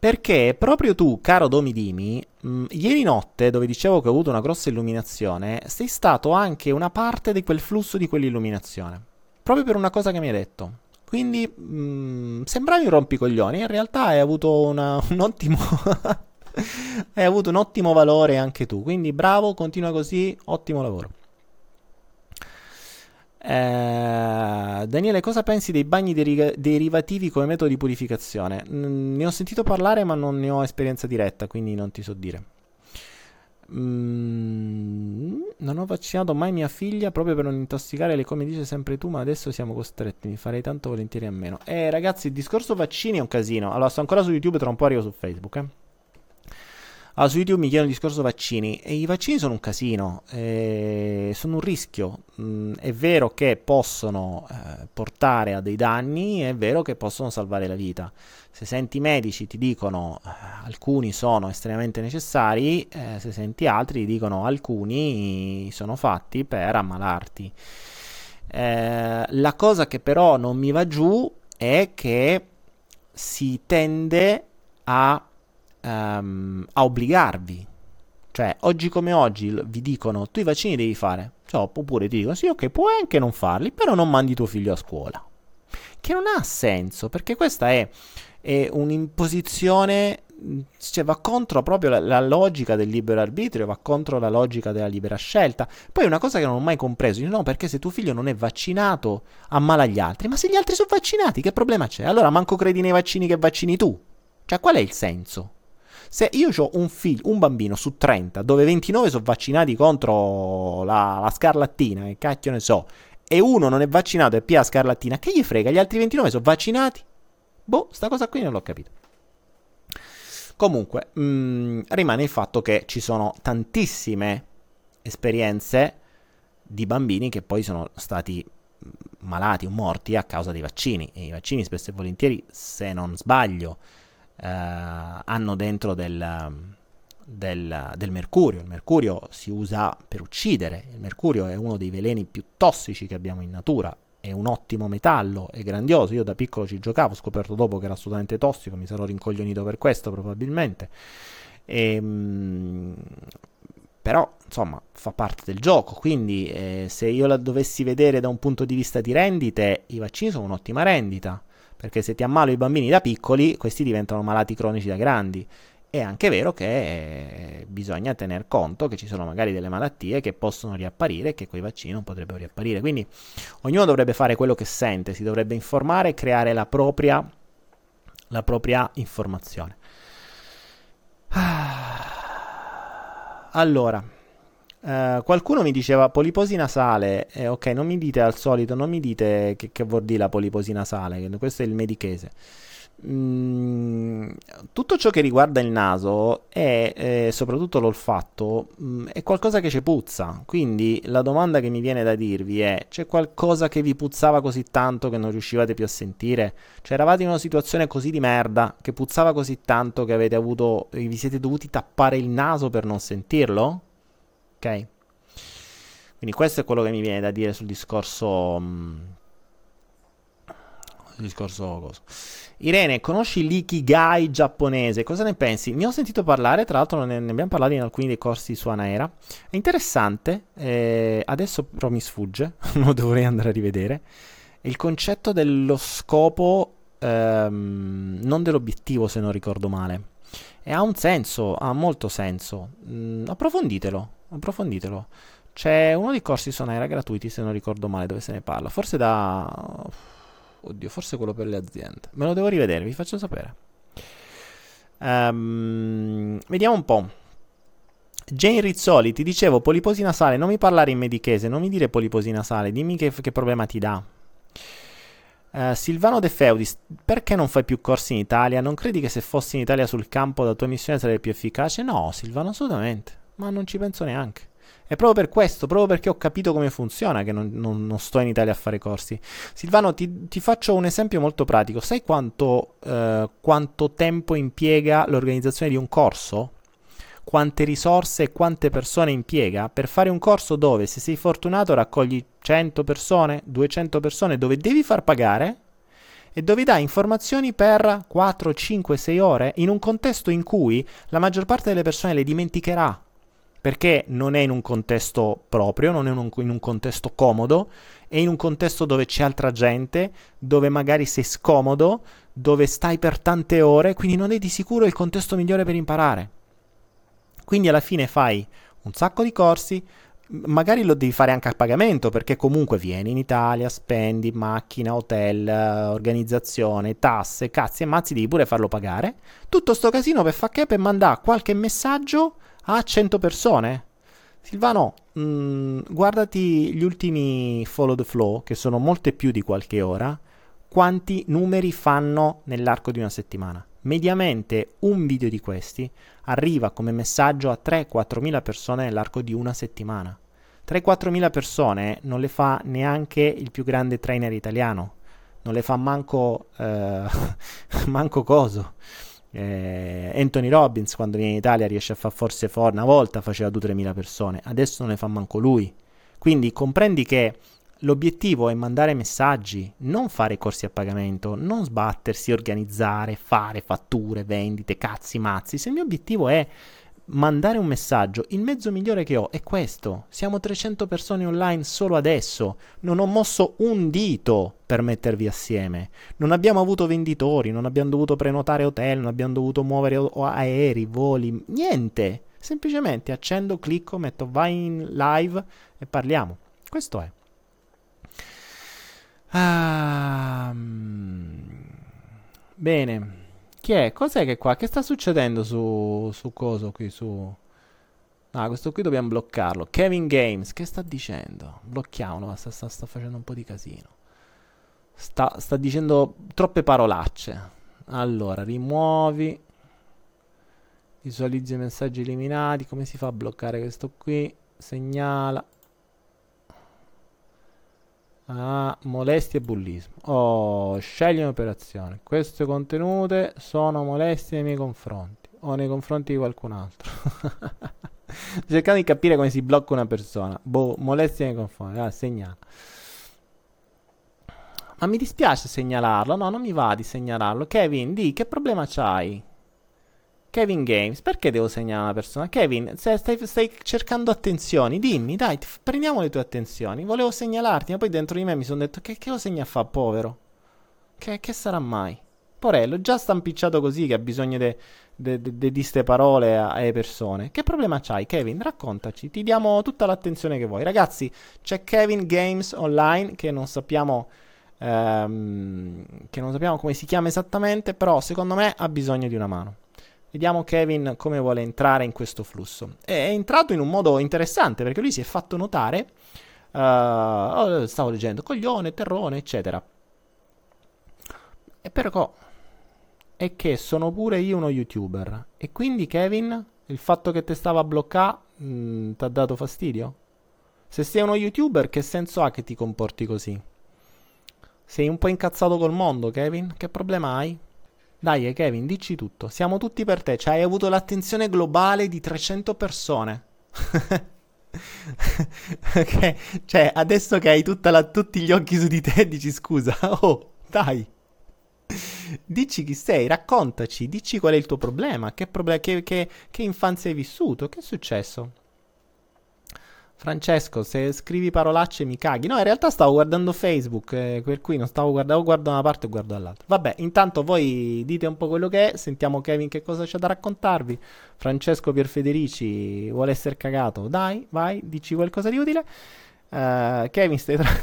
Perché proprio tu, caro Domidimi, mh, mm, ieri notte, dove dicevo che ho avuto una grossa illuminazione, sei stato anche una parte di quel flusso di quell'illuminazione. Proprio per una cosa che mi hai detto. Quindi mh, mm, sembravi un rompicoglioni, in realtà hai avuto una, un ottimo. hai avuto un ottimo valore anche tu. Quindi bravo, continua così, ottimo lavoro. Eh, Daniele, cosa pensi dei bagni deri- derivativi come metodo di purificazione? N- ne ho sentito parlare, ma non ne ho esperienza diretta, quindi non ti so dire. Mm, non ho vaccinato mai mia figlia proprio per non intossicare, come dice sempre tu, ma adesso siamo costretti, mi farei tanto volentieri a meno. Eh, ragazzi, il discorso vaccini è un casino. Allora, sto ancora su YouTube, tra un po' arrivo su Facebook, eh. Allora, su YouTube mi chiedono il discorso vaccini e i vaccini sono un casino, eh, sono un rischio. Mm, è vero che possono eh, portare a dei danni, è vero che possono salvare la vita. Se senti medici ti dicono eh, alcuni sono estremamente necessari, eh, se senti altri ti dicono alcuni sono fatti per ammalarti. Eh, la cosa che però non mi va giù è che si tende a um, a obbligarvi. Cioè, oggi come oggi vi dicono tu i vaccini devi fare. Cioè, oppure ti dicono sì, ok, puoi anche non farli, però non mandi tuo figlio a scuola. Che non ha senso, perché questa è, è un'imposizione cioè va contro proprio la, la, logica del libero arbitrio, va contro la logica della libera scelta. Poi una cosa che non ho mai compreso, no, perché se tuo figlio non è vaccinato ammala gli altri, ma se gli altri sono vaccinati, che problema c'è? Allora manco credi nei vaccini che vaccini tu. Cioè, qual è il senso? Se io ho un, figlio, un bambino su 30 dove 29 sono vaccinati contro la, la scarlattina, che cacchio ne so, e uno non è vaccinato e pia la scarlattina, che gli frega? Gli altri 29 sono vaccinati? Boh, sta cosa qui non l'ho capito. Comunque, mh, mm, rimane il fatto che ci sono tantissime esperienze di bambini che poi sono stati mm, malati o morti a causa dei vaccini. E i vaccini spesso e volentieri, se non sbaglio, hanno dentro del, del, del, mercurio. Il mercurio si usa per uccidere, il mercurio è uno dei veleni più tossici che abbiamo in natura, è un ottimo metallo, è grandioso, io da piccolo ci giocavo, ho scoperto dopo che era assolutamente tossico, mi sarò rincoglionito per questo probabilmente. E, ehm, però insomma fa parte del gioco. Quindi eh, se io la dovessi vedere da un punto di vista di rendite i vaccini sono un'ottima rendita perché se ti ammalo i bambini da piccoli, questi diventano malati cronici da grandi. È anche vero che eh, bisogna tener conto che ci sono magari delle malattie che possono riapparire e che con i vaccini non potrebbero riapparire. Quindi ognuno dovrebbe fare quello che sente, si dovrebbe informare e creare la propria, la propria informazione. Allora, Uh, qualcuno mi diceva poliposi nasale, eh, ok, non mi dite al solito, non mi dite che, che vuol dire la poliposi nasale, questo è il medichese. Mm, tutto ciò che riguarda il naso e eh, soprattutto l'olfatto mm, è qualcosa che ci puzza. Quindi la domanda che mi viene da dirvi è: c'è qualcosa che vi puzzava così tanto che non riuscivate più a sentire? Cioè, eravate in una situazione così di merda che puzzava così tanto che avete avuto, vi siete dovuti tappare il naso per non sentirlo? Ok. Quindi questo è quello che mi viene da dire sul discorso. Mm, sul discorso cosa. Irene, conosci l'ikigai giapponese? Cosa ne pensi? Ne ho sentito parlare, tra l'altro ne, ne abbiamo parlato in alcuni dei corsi su Anaera. È interessante, eh, adesso però mi sfugge, lo dovrei andare a rivedere. Il concetto dello scopo, ehm, non dell'obiettivo se non ricordo male. E ha un senso, ha molto senso. Mm, approfonditelo, approfonditelo. C'è uno dei corsi su Anaera gratuiti se non ricordo male dove se ne parla. Forse da Oddio, forse quello per le aziende. Me lo devo rivedere, vi faccio sapere. Um, vediamo un po'. Jane Rizzoli, ti dicevo poliposi nasale, non mi parlare in medichese, non mi dire poliposi nasale, dimmi che, che problema ti dà. Uh, Silvano De Feudis, perché non fai più corsi in Italia? Non credi che se fossi in Italia sul campo la tua missione sarebbe più efficace? No, Silvano, assolutamente, ma non ci penso neanche. È proprio per questo, proprio perché ho capito come funziona che non, non, non sto in Italia a fare corsi. Silvano, ti, ti faccio un esempio molto pratico. Sai quanto, eh, quanto tempo impiega l'organizzazione di un corso? Quante risorse e quante persone impiega per fare un corso dove, se sei fortunato, raccogli 100 persone, 200 persone, dove devi far pagare e dove dai informazioni per 4, 5, 6 ore in un contesto in cui la maggior parte delle persone le dimenticherà perché non è in un contesto proprio, non è in un, in un, contesto comodo, è in un contesto dove c'è altra gente, dove magari sei scomodo, dove stai per tante ore, quindi non è di sicuro il contesto migliore per imparare. Quindi alla fine fai un sacco di corsi, magari lo devi fare anche a pagamento, perché comunque vieni in Italia, spendi macchina, hotel, organizzazione, tasse, cazzi e mazzi, devi pure farlo pagare. Tutto sto casino per fare che? Per mandare qualche messaggio a 100 persone? Silvano, mh, mm, guardati gli ultimi follow the flow, che sono molte più di qualche ora, quanti numeri fanno nell'arco di una settimana. Mediamente un video di questi arriva come messaggio a 3-4 mila persone nell'arco di una settimana. 3-4 mila persone non le fa neanche il più grande trainer italiano, non le fa manco, eh, manco coso. Eh, Anthony Robbins quando viene in Italia riesce a fare forse for una volta faceva 2-3 mila persone, adesso non ne fa manco lui. Quindi comprendi che l'obiettivo è mandare messaggi, non fare corsi a pagamento, non sbattersi, organizzare, fare fatture, vendite, cazzi, mazzi. Se il mio obiettivo è mandare un messaggio, il mezzo migliore che ho è questo. Siamo 300 persone online solo adesso. Non ho mosso un dito per mettervi assieme. Non abbiamo avuto venditori, non abbiamo dovuto prenotare hotel, non abbiamo dovuto muovere aerei, voli, niente. Semplicemente accendo, clicco, metto vai in live e parliamo. Questo è. Ah, bene. Chi è? Cos'è che qua? Che sta succedendo su, su coso qui? Su... Ah, questo qui dobbiamo bloccarlo. Kevin Games, che sta dicendo? Blocchiamolo, sta, sta, sta facendo un po' di casino. Sta, sta dicendo troppe parolacce. Allora, rimuovi. Visualizzi i messaggi eliminati. Come si fa a bloccare questo qui? Segnala. Ah, molestia e bullismo. Oh, scegli un'operazione. Queste contenute sono molestie nei miei confronti o nei confronti di qualcun altro. Cercando di capire come si blocca una persona. Boh, molestie nei confronti. Ah, segnala. Ma mi dispiace segnalarlo. No, non mi va di segnalarlo. Kevin, di che problema c'hai? Kevin Games, perché devo segnare una persona? Kevin, stai, stai, cercando attenzioni, dimmi, dai, prendiamo le tue attenzioni. Volevo segnalarti, ma poi dentro di me mi sono detto, che, che lo segna a fa, povero? Che, che, sarà mai? Porello, già stampicciato così che ha bisogno di queste parole alle persone. Che problema c'hai, Kevin? Raccontaci, ti diamo tutta l'attenzione che vuoi. Ragazzi, c'è Kevin Games online che non sappiamo... Ehm, che non sappiamo come si chiama esattamente, però secondo me ha bisogno di una mano. Vediamo Kevin come vuole entrare in questo flusso. È entrato in un modo interessante perché lui si è fatto notare, uh, stavo leggendo, coglione, terrone, eccetera. E però è che sono pure io uno youtuber. E quindi, Kevin, il fatto che ti stava a bloccare mm, ti ha dato fastidio? Se sei uno youtuber, che senso ha che ti comporti così? Sei un po' incazzato col mondo, Kevin? Che problema hai? Dai, Kevin, dici tutto. Siamo tutti per te. Cioè, hai avuto l'attenzione globale di 300 persone. ok, cioè, adesso che hai la, tutti gli occhi su di te, dici scusa. Oh, dai. Dici chi sei, raccontaci, dici qual è il tuo problema, che, proble- che, che, che infanzia hai vissuto, che è successo. Francesco, se scrivi parolacce mi caghi. No, in realtà stavo guardando Facebook, eh, per cui non stavo guardando, guardo da una parte e guardo dall'altra. Vabbè, intanto voi dite un po' quello che è, sentiamo Kevin che cosa c'è da raccontarvi. Francesco Pierfederici vuole essere cagato. Dai, vai, dici qualcosa di utile. Uh, Kevin, stai tra...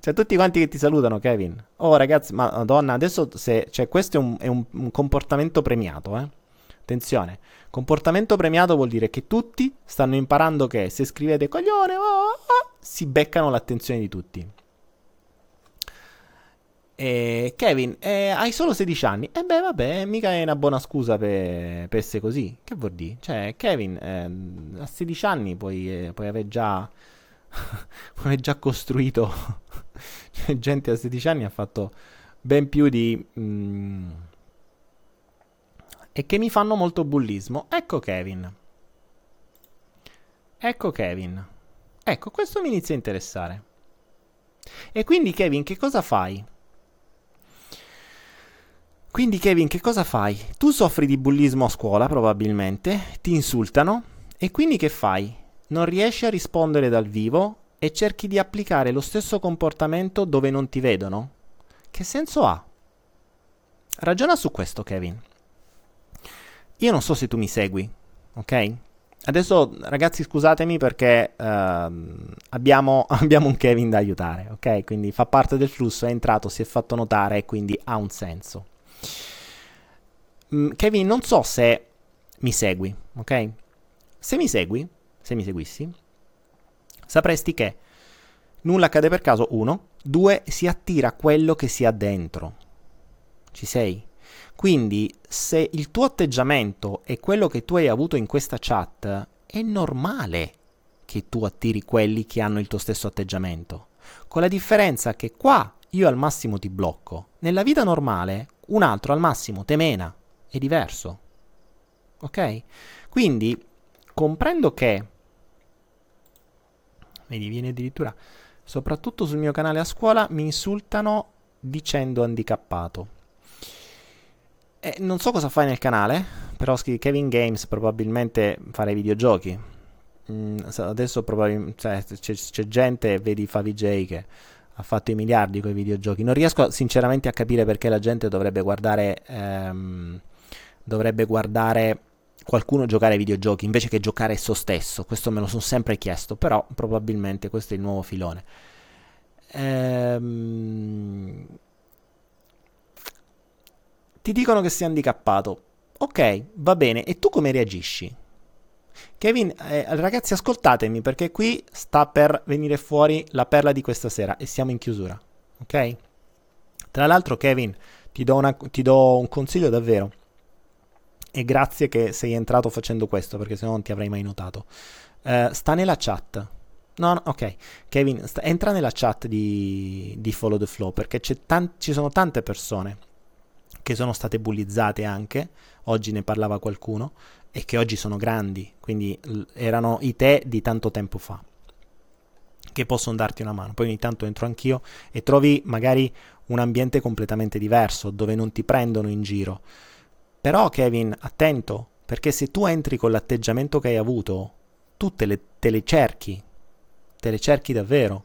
C'è tutti quanti che ti salutano, Kevin. Oh, ragazzi, ma madonna, adesso se... Cioè, questo è un, è un, un comportamento premiato, eh. Attenzione, comportamento premiato vuol dire che tutti stanno imparando che se scrivete coglione, oh, oh, oh, si beccano l'attenzione di tutti. E Kevin, eh, hai solo 16 anni? E eh beh, vabbè, mica è una buona scusa per, per essere così. Che vuol dire? Cioè, Kevin, eh, a 16 anni puoi, eh, puoi aver già, puoi aver già costruito. gente a 16 anni ha fatto ben più di... Mm, e che mi fanno molto bullismo. Ecco Kevin. Ecco Kevin. Ecco, questo mi inizia a interessare. E quindi Kevin, che cosa fai? Quindi Kevin, che cosa fai? Tu soffri di bullismo a scuola, probabilmente, ti insultano, e quindi che fai? Non riesci a rispondere dal vivo e cerchi di applicare lo stesso comportamento dove non ti vedono? Che senso ha? Ragiona su questo, Kevin. Io non so se tu mi segui, ok? Adesso ragazzi scusatemi perché uh, abbiamo, abbiamo, un Kevin da aiutare, ok? Quindi fa parte del flusso, è entrato, si è fatto notare e quindi ha un senso. Mm, Kevin, non so se mi segui, ok? Se mi segui, se mi seguissi, sapresti che nulla accade per caso, uno, due, si attira quello che si ha dentro. Ci sei? Quindi se il tuo atteggiamento è quello che tu hai avuto in questa chat, è normale che tu attiri quelli che hanno il tuo stesso atteggiamento. Con la differenza che qua io al massimo ti blocco. Nella vita normale un altro al massimo te mena. È diverso. Ok? Quindi comprendo che... Vedi, viene addirittura... Soprattutto sul mio canale a scuola mi insultano dicendo handicappato. Eh, non so cosa fai nel canale, però scrivi Kevin Games, probabilmente farei videogiochi. Mm, adesso probabilmente cioè, c'è, c'è, gente, vedi FaviJ che ha fatto i miliardi con i videogiochi. Non riesco sinceramente a capire perché la gente dovrebbe guardare, ehm, dovrebbe guardare qualcuno giocare ai videogiochi invece che giocare esso stesso. Questo me lo sono sempre chiesto, però probabilmente questo è il nuovo filone. Ehm ti dicono che sei handicappato. Ok, va bene. E tu come reagisci? Kevin, eh, ragazzi, ascoltatemi perché qui sta per venire fuori la perla di questa sera e siamo in chiusura. Ok? Tra l'altro, Kevin, ti do, una, ti do un consiglio davvero. E grazie che sei entrato facendo questo perché se no non ti avrei mai notato. Uh, sta nella chat. No, no, ok. Kevin, sta, entra nella chat di, di Follow the Flow perché tan- ci sono tante persone che sono state bullizzate anche, oggi ne parlava qualcuno, e che oggi sono grandi, quindi erano i te di tanto tempo fa, che possono darti una mano. Poi ogni tanto entro anch'io e trovi magari un ambiente completamente diverso, dove non ti prendono in giro. Però Kevin, attento, perché se tu entri con l'atteggiamento che hai avuto, tu te le, te le cerchi, te le cerchi davvero.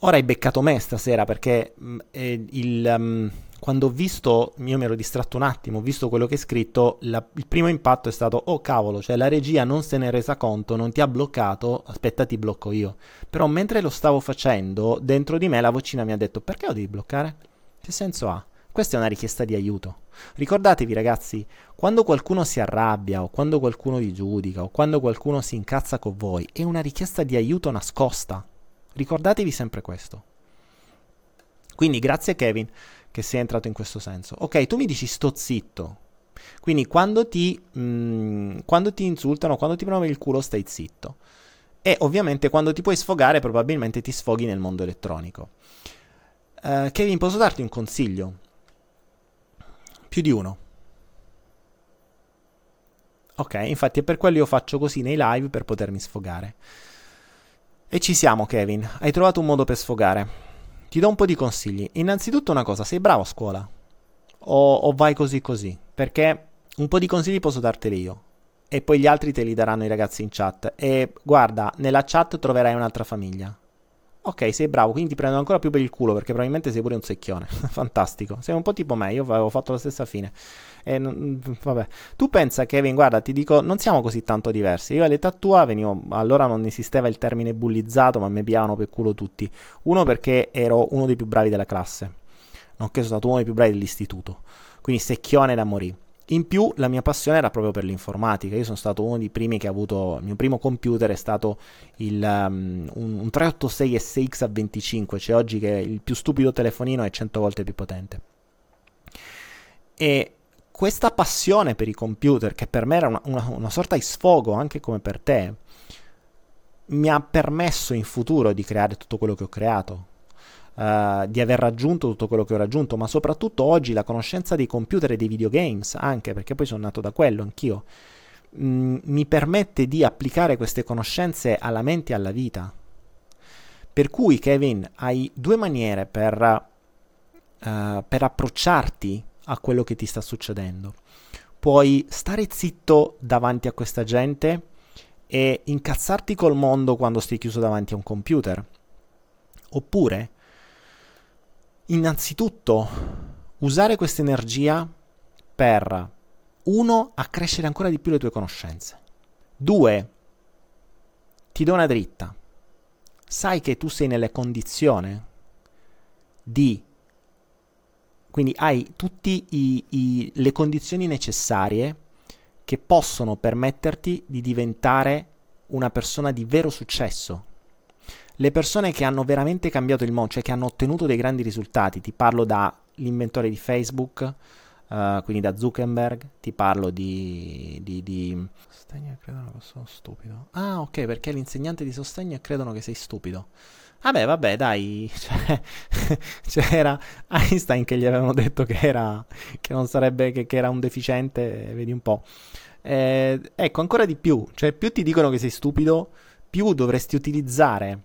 Ora hai beccato me stasera perché mm, il, um, quando ho visto, io mi ero distratto un attimo, ho visto quello che è scritto, la, il primo impatto è stato, oh cavolo, cioè la regia non se ne è resa conto, non ti ha bloccato, aspetta ti blocco io. Però mentre lo stavo facendo, dentro di me la vocina mi ha detto, perché lo devi bloccare? Che senso ha? Questa è una richiesta di aiuto. Ricordatevi ragazzi, quando qualcuno si arrabbia o quando qualcuno vi giudica o quando qualcuno si incazza con voi, è una richiesta di aiuto nascosta. Ricordatevi sempre questo. Quindi grazie Kevin che sei entrato in questo senso. Ok, tu mi dici sto zitto. Quindi quando ti, mh, mm, quando ti insultano, quando ti prendono il culo, stai zitto. E ovviamente quando ti puoi sfogare, probabilmente ti sfoghi nel mondo elettronico. Uh, Kevin, posso darti un consiglio? Più di uno. Ok, infatti è per quello io faccio così nei live per potermi sfogare. E ci siamo, Kevin. Hai trovato un modo per sfogare. Ti do un po' di consigli. Innanzitutto una cosa, sei bravo a scuola? O, o vai così così? Perché un po' di consigli posso darteli io. E poi gli altri te li daranno i ragazzi in chat. E guarda, nella chat troverai un'altra famiglia. Ok, sei bravo, quindi ti prendo ancora più per il culo perché probabilmente sei pure un secchione. Fantastico. Sei un po' tipo me, io avevo fatto la stessa fine. E, vabbè. Tu pensa, Kevin, guarda, ti dico, non siamo così tanto diversi. Io all'età tua venivo, allora non esisteva il termine bullizzato, ma mi piavano per culo tutti. Uno perché ero uno dei più bravi della classe, nonché sono stato uno dei più bravi dell'istituto. Quindi secchione da morire. In più la mia passione era proprio per l'informatica, io sono stato uno dei primi che ha avuto, il mio primo computer è stato il, um, un, un 386 SX a 25, cioè oggi che il più stupido telefonino è 100 volte più potente. E questa passione per i computer, che per me era una, una, una sorta di sfogo anche come per te, mi ha permesso in futuro di creare tutto quello che ho creato, uh, di aver raggiunto tutto quello che ho raggiunto, ma soprattutto oggi la conoscenza dei computer e dei videogames, anche perché poi sono nato da quello anch'io, mh, mm, mi permette di applicare queste conoscenze alla mente e alla vita. Per cui, Kevin, hai due maniere per, uh, per approcciarti a quello che ti sta succedendo. Puoi stare zitto davanti a questa gente e incazzarti col mondo quando stai chiuso davanti a un computer. Oppure innanzitutto usare questa energia per, uno, accrescere ancora di più le tue conoscenze. Due, ti do una dritta. Sai che tu sei nelle condizioni di... Quindi hai tutte le condizioni necessarie che possono permetterti di diventare una persona di vero successo, le persone che hanno veramente cambiato il mondo, cioè che hanno ottenuto dei grandi risultati, ti parlo dall'inventore di Facebook, uh, quindi da Zuckerberg, ti parlo di... di, di... Sostegno e credono che sono stupido. Ah, ok, perché l'insegnante di sostegno e credono che sei stupido. Vabbè, vabbè, dai, cioè, c'era Einstein che gli avevano detto che era, che non sarebbe, che, che era un deficiente, vedi un po'. Eh, ecco, ancora di più, cioè più ti dicono che sei stupido, più dovresti utilizzare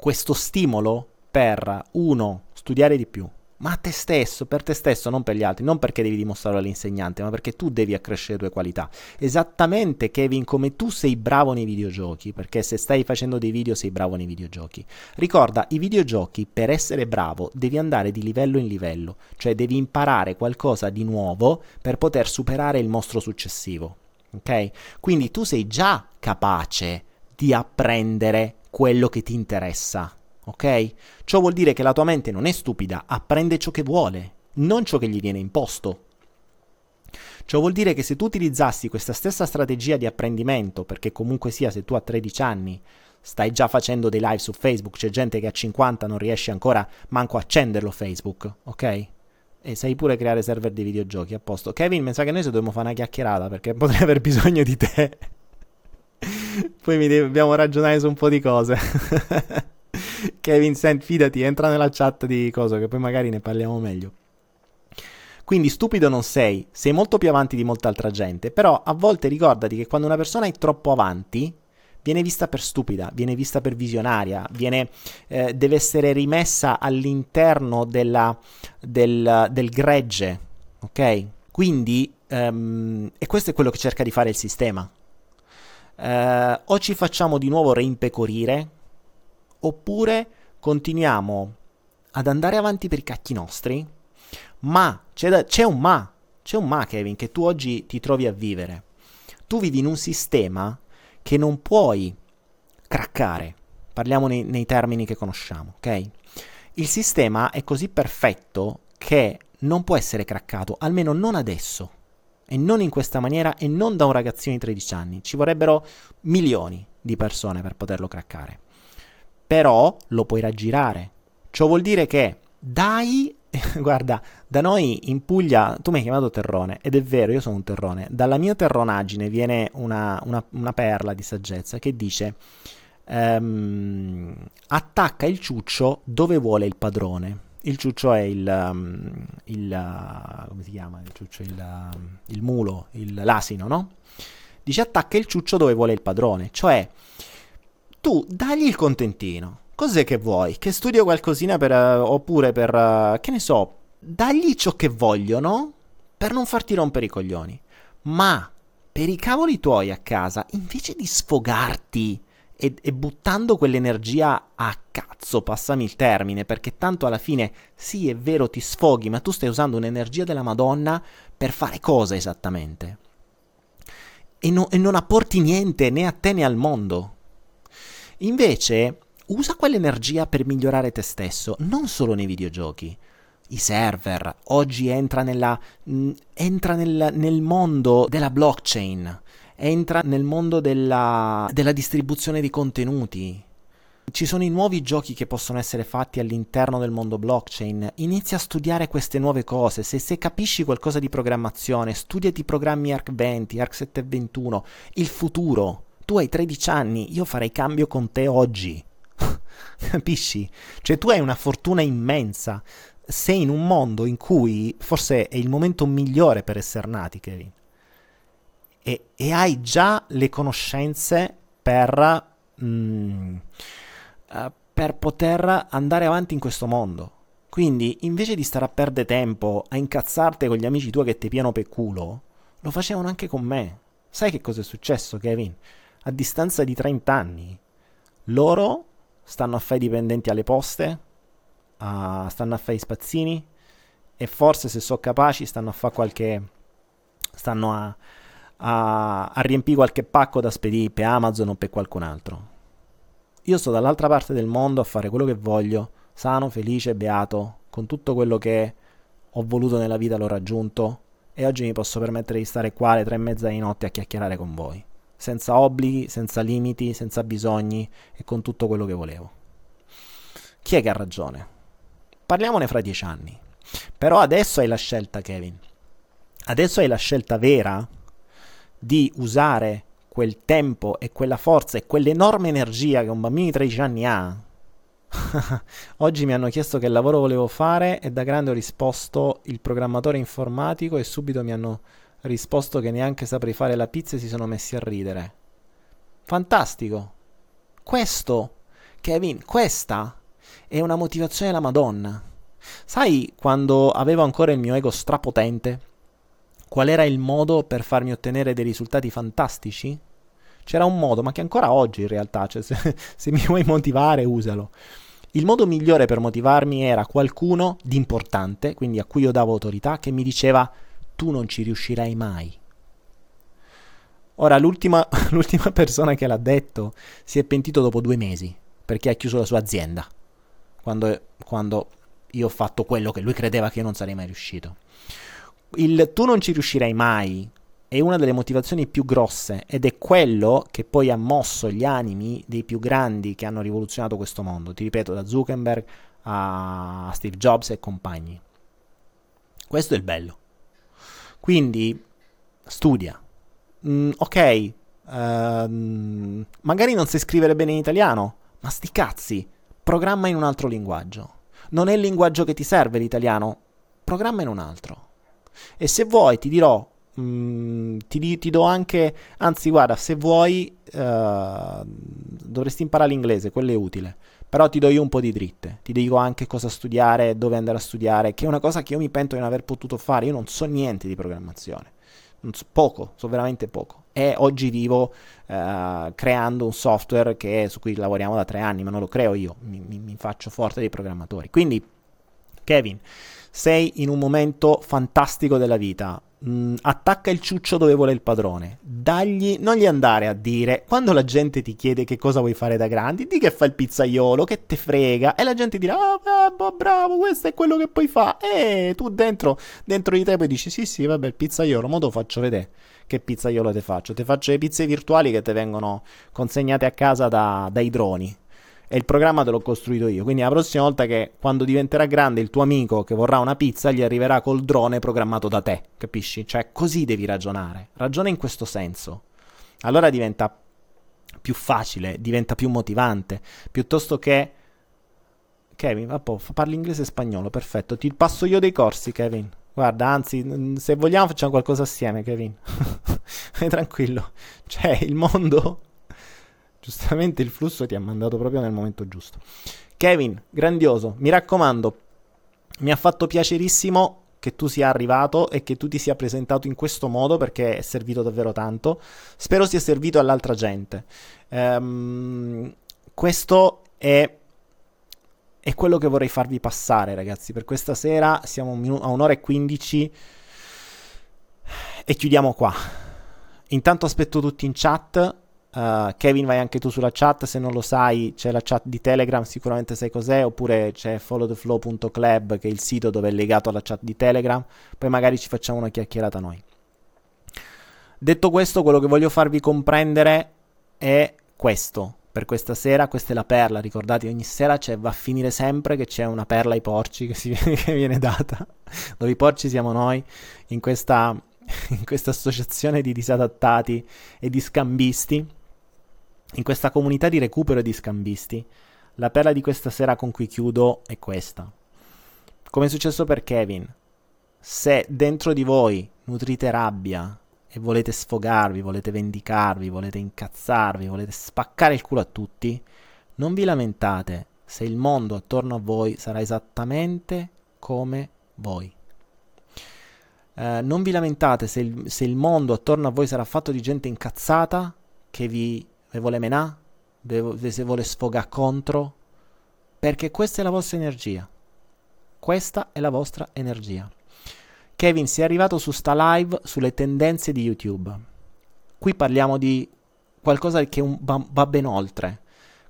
questo stimolo per, uno, studiare di più, ma a te stesso, per te stesso, non per gli altri, non perché devi dimostrarlo all'insegnante, ma perché tu devi accrescere le tue qualità. Esattamente, Kevin, come tu sei bravo nei videogiochi, perché se stai facendo dei video sei bravo nei videogiochi. Ricorda, i videogiochi, per essere bravo, devi andare di livello in livello, cioè devi imparare qualcosa di nuovo per poter superare il mostro successivo. Ok? Quindi tu sei già capace di apprendere quello che ti interessa, ok? Ciò vuol dire che la tua mente non è stupida, apprende ciò che vuole, non ciò che gli viene imposto. Ciò vuol dire che se tu utilizzassi questa stessa strategia di apprendimento, perché comunque sia se tu a 13 anni stai già facendo dei live su Facebook, c'è gente che a 50 non riesce ancora manco a accenderlo Facebook, ok? E sai pure creare server di videogiochi, a posto. Kevin, mi sa che noi se dobbiamo fare una chiacchierata perché potrei aver bisogno di te. Poi mi dobbiamo ragionare su un po' di cose. Kevin, sent, fidati, entra nella chat di cosa che poi magari ne parliamo meglio. Quindi stupido non sei, sei molto più avanti di molta altra gente, però a volte ricordati che quando una persona è troppo avanti, viene vista per stupida, viene vista per visionaria, viene, eh, deve essere rimessa all'interno della, del, del gregge, ok? Quindi, um, e questo è quello che cerca di fare il sistema, eh, o ci facciamo di nuovo reimpecorire, oppure continuiamo ad andare avanti per i cacchi nostri, ma c'è, da, c'è un ma, c'è un ma Kevin che tu oggi ti trovi a vivere. Tu vivi in un sistema che non puoi craccare, parliamo nei, nei termini che conosciamo, ok? Il sistema è così perfetto che non può essere craccato, almeno non adesso e non in questa maniera e non da un ragazzino di 13 anni. Ci vorrebbero milioni di persone per poterlo craccare. Però lo puoi raggirare. Ciò vuol dire che dai guarda, da noi in Puglia, tu mi hai chiamato terrone, ed è vero, io sono un terrone. Dalla mia terronaggine viene una, una, una perla di saggezza che dice: ehm, attacca il ciuccio dove vuole il padrone. Il ciuccio è il, um, il uh, come si chiama? Il ciuccio, il, uh, il mulo, il, l'asino, no? Dice attacca il ciuccio dove vuole il padrone, cioè tu dagli il contentino. Cos'è che vuoi? Che studio qualcosina per, uh, oppure per, uh, che ne so, dagli ciò che vogliono per non farti rompere i coglioni. Ma per i cavoli tuoi a casa, invece di sfogarti e, e, buttando quell'energia a cazzo, passami il termine, perché tanto alla fine sì è vero ti sfoghi, ma tu stai usando un'energia della Madonna per fare cosa esattamente? E, no, e non apporti niente né a te né al mondo. Invece usa quell'energia per migliorare te stesso, non solo nei videogiochi. I server, oggi entra, nella, mh, entra nel, nel mondo della blockchain, entra nel mondo della, della distribuzione di contenuti. Ci sono i nuovi giochi che possono essere fatti all'interno del mondo blockchain. Inizia a studiare queste nuove cose. Se, se capisci qualcosa di programmazione, studiati i programmi ARC20, ARC721, il futuro. Tu hai 13 anni, io farei cambio con te oggi. Capisci? Cioè tu hai una fortuna immensa. Sei in un mondo in cui forse è il momento migliore per essere nati, Kevin. E, e hai già le conoscenze per, mm, uh, per poter andare avanti in questo mondo. Quindi, invece di stare a perdere tempo a incazzarti con gli amici tuoi che ti piano per culo, lo facevano anche con me. Sai che cosa è successo, Kevin? A distanza di 30 anni, loro stanno a fare i dipendenti alle poste, a, stanno a fare i spazzini e forse se sono capaci stanno a fare qualche... stanno a, a, a riempire qualche pacco da spedire per Amazon o per qualcun altro. Io sto dall'altra parte del mondo a fare quello che voglio, sano, felice, beato, con tutto quello che ho voluto nella vita l'ho raggiunto e oggi mi posso permettere di stare qua alle tre e mezza di notte a chiacchierare con voi senza obblighi, senza limiti, senza bisogni e con tutto quello che volevo. Chi è che ha ragione? Parliamone fra dieci anni. Però adesso hai la scelta, Kevin. Adesso hai la scelta vera di usare quel tempo e quella forza e quell'enorme energia che un bambino di 13 anni ha. Oggi mi hanno chiesto che lavoro volevo fare e da grande ho risposto il programmatore informatico e subito mi hanno risposto che neanche saprei fare la pizza e si sono messi a ridere. Fantastico. Questo, Kevin, questa è una motivazione della Madonna. Sai quando avevo ancora il mio ego strapotente? Qual era il modo per farmi ottenere dei risultati fantastici? C'era un modo, ma che ancora oggi in realtà, cioè se, se mi vuoi motivare, usalo. Il modo migliore per motivarmi era qualcuno di importante, quindi a cui io davo autorità, che mi diceva tu non ci riuscirai mai. Ora, l'ultima, l'ultima persona che l'ha detto si è pentito dopo due mesi perché ha chiuso la sua azienda. Quando, quando io ho fatto quello che lui credeva che io non sarei mai riuscito. Il tu non ci riuscirai mai è una delle motivazioni più grosse ed è quello che poi ha mosso gli animi dei più grandi che hanno rivoluzionato questo mondo. Ti ripeto, da Zuckerberg a Steve Jobs e compagni. Questo è il bello. Quindi studia. Mm, ok, uh, magari non sai scrivere bene in italiano, ma sti cazzi, programma in un altro linguaggio. Non è il linguaggio che ti serve l'italiano, programma in un altro. E se vuoi ti dirò, mm, ti, ti, do anche, anzi guarda, se vuoi uh, dovresti imparare l'inglese, quello è utile. Però ti do io un po' di dritte, ti dico anche cosa studiare, dove andare a studiare, che è una cosa che io mi pento di non aver potuto fare. Io non so niente di programmazione, so, poco, so veramente poco. E oggi vivo uh, creando un software che, su cui lavoriamo da tre anni, ma non lo creo io, mi, mi, mi faccio forte dei programmatori. Quindi, Kevin, sei in un momento fantastico della vita mh, mm, attacca il ciuccio dove vuole il padrone. Dagli, non gli andare a dire, quando la gente ti chiede che cosa vuoi fare da grandi, di che fa il pizzaiolo, che te frega, e la gente dirà, ah, oh, bravo, questo è quello che puoi fare. E tu dentro, dentro di te poi dici, sì, sì, vabbè, il pizzaiolo, mo te lo faccio vedere che pizzaiolo te faccio. Ti faccio le pizze virtuali che ti vengono consegnate a casa da, dai droni. E il programma te l'ho costruito io. Quindi la prossima volta che quando diventerà grande il tuo amico che vorrà una pizza gli arriverà col drone programmato da te, capisci? Cioè così devi ragionare. Ragiona in questo senso. Allora diventa più facile, diventa più motivante, piuttosto che Kevin, parli inglese e spagnolo, perfetto. Ti passo io dei corsi, Kevin. Guarda, anzi, se vogliamo facciamo qualcosa assieme, Kevin. tranquillo. Cioè, il mondo Giustamente il flusso ti ha mandato proprio nel momento giusto. Kevin, grandioso, mi raccomando, mi ha fatto piacerissimo che tu sia arrivato e che tu ti sia presentato in questo modo perché è servito davvero tanto. Spero sia servito all'altra gente. Um, questo è, è, quello che vorrei farvi passare, ragazzi. Per questa sera siamo a un'ora e quindici e chiudiamo qua. Intanto aspetto tutti in chat. Uh, Kevin, vai anche tu sulla chat. Se non lo sai, c'è la chat di Telegram, sicuramente sai cos'è. Oppure c'è followtheflow.club, che è il sito dove è legato alla chat di Telegram. Poi magari ci facciamo una chiacchierata noi. Detto questo, quello che voglio farvi comprendere è questo. Per questa sera, questa è la perla. Ricordate, ogni sera va a finire sempre che c'è una perla ai porci che, si, che viene data. Dove i porci siamo noi in questa, in questa associazione di disadattati e di scambisti in questa comunità di recupero e di scambisti, la perla di questa sera con cui chiudo è questa. Come è successo per Kevin, se dentro di voi nutrite rabbia e volete sfogarvi, volete vendicarvi, volete incazzarvi, volete spaccare il culo a tutti, non vi lamentate se il mondo attorno a voi sarà esattamente come voi. Eh, non vi lamentate se il, se il mondo attorno a voi sarà fatto di gente incazzata che vi ve vuole menà, se vuole sfogare contro, perché questa è la vostra energia. Questa è la vostra energia. Kevin, sei arrivato su sta live sulle tendenze di YouTube. Qui parliamo di qualcosa che un, va, va, ben oltre.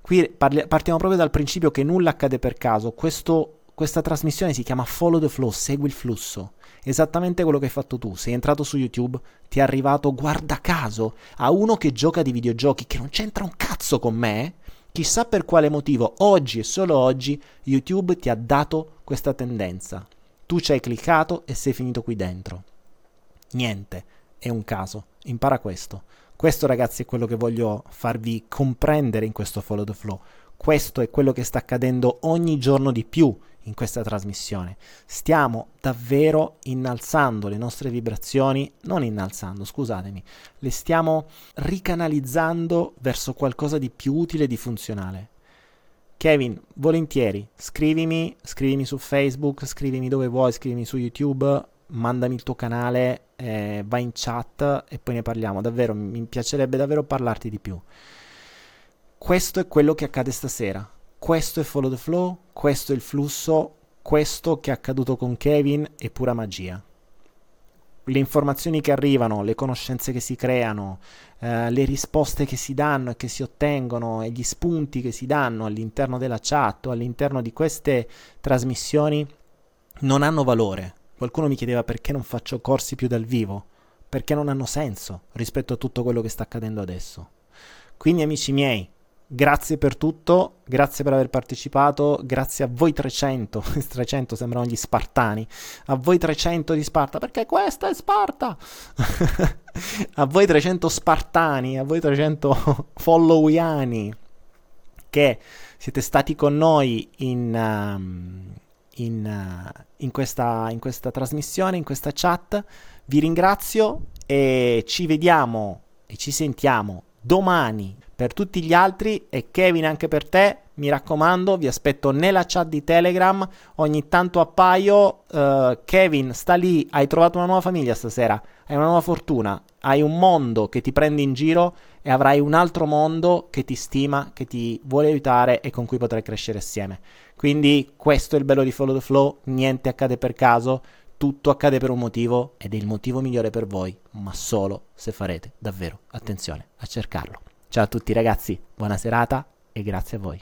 Qui parli, partiamo proprio dal principio che nulla accade per caso. Questo, questa trasmissione si chiama Follow the Flow, segui il flusso. Esattamente quello che hai fatto tu. Sei entrato su YouTube, ti è arrivato, guarda caso, a uno che gioca di videogiochi, che non c'entra un cazzo con me. Chissà per quale motivo, oggi e solo oggi, YouTube ti ha dato questa tendenza. Tu ci hai cliccato e sei finito qui dentro. Niente, è un caso. Impara questo. Questo, ragazzi, è quello che voglio farvi comprendere in questo Follow the Flow. Questo è quello che sta accadendo ogni giorno di più in questa trasmissione. Stiamo davvero innalzando le nostre vibrazioni, non innalzando, scusatemi, le stiamo ricanalizzando verso qualcosa di più utile e di funzionale. Kevin, volentieri, scrivimi, scrivimi su Facebook, scrivimi dove vuoi, scrivimi su YouTube, mandami il tuo canale, eh, vai in chat e poi ne parliamo. Davvero, mi piacerebbe davvero parlarti di più. Questo è quello che accade stasera questo è Follow the Flow, questo è il flusso, questo che è accaduto con Kevin è pura magia. Le informazioni che arrivano, le conoscenze che si creano, eh, le risposte che si danno e che si ottengono e gli spunti che si danno all'interno della chat o all'interno di queste trasmissioni non hanno valore. Qualcuno mi chiedeva perché non faccio corsi più dal vivo, perché non hanno senso rispetto a tutto quello che sta accadendo adesso. Quindi amici miei, Grazie per tutto, grazie per aver partecipato, grazie a voi 300, 300 sembrano gli spartani, a voi 300 di Sparta, perché questa è Sparta! a voi 300 spartani, a voi 300 followiani che siete stati con noi in, uh, in, uh, in, questa, in questa trasmissione, in questa chat, vi ringrazio e ci vediamo e ci sentiamo domani per tutti gli altri e Kevin anche per te, mi raccomando, vi aspetto nella chat di Telegram, ogni tanto appaio, uh, Kevin sta lì, hai trovato una nuova famiglia stasera, hai una nuova fortuna, hai un mondo che ti prende in giro e avrai un altro mondo che ti stima, che ti vuole aiutare e con cui potrai crescere assieme. Quindi questo è il bello di Follow the Flow, niente accade per caso, tutto accade per un motivo ed è il motivo migliore per voi, ma solo se farete davvero attenzione a cercarlo. Ciao a tutti ragazzi, buona serata e grazie a voi.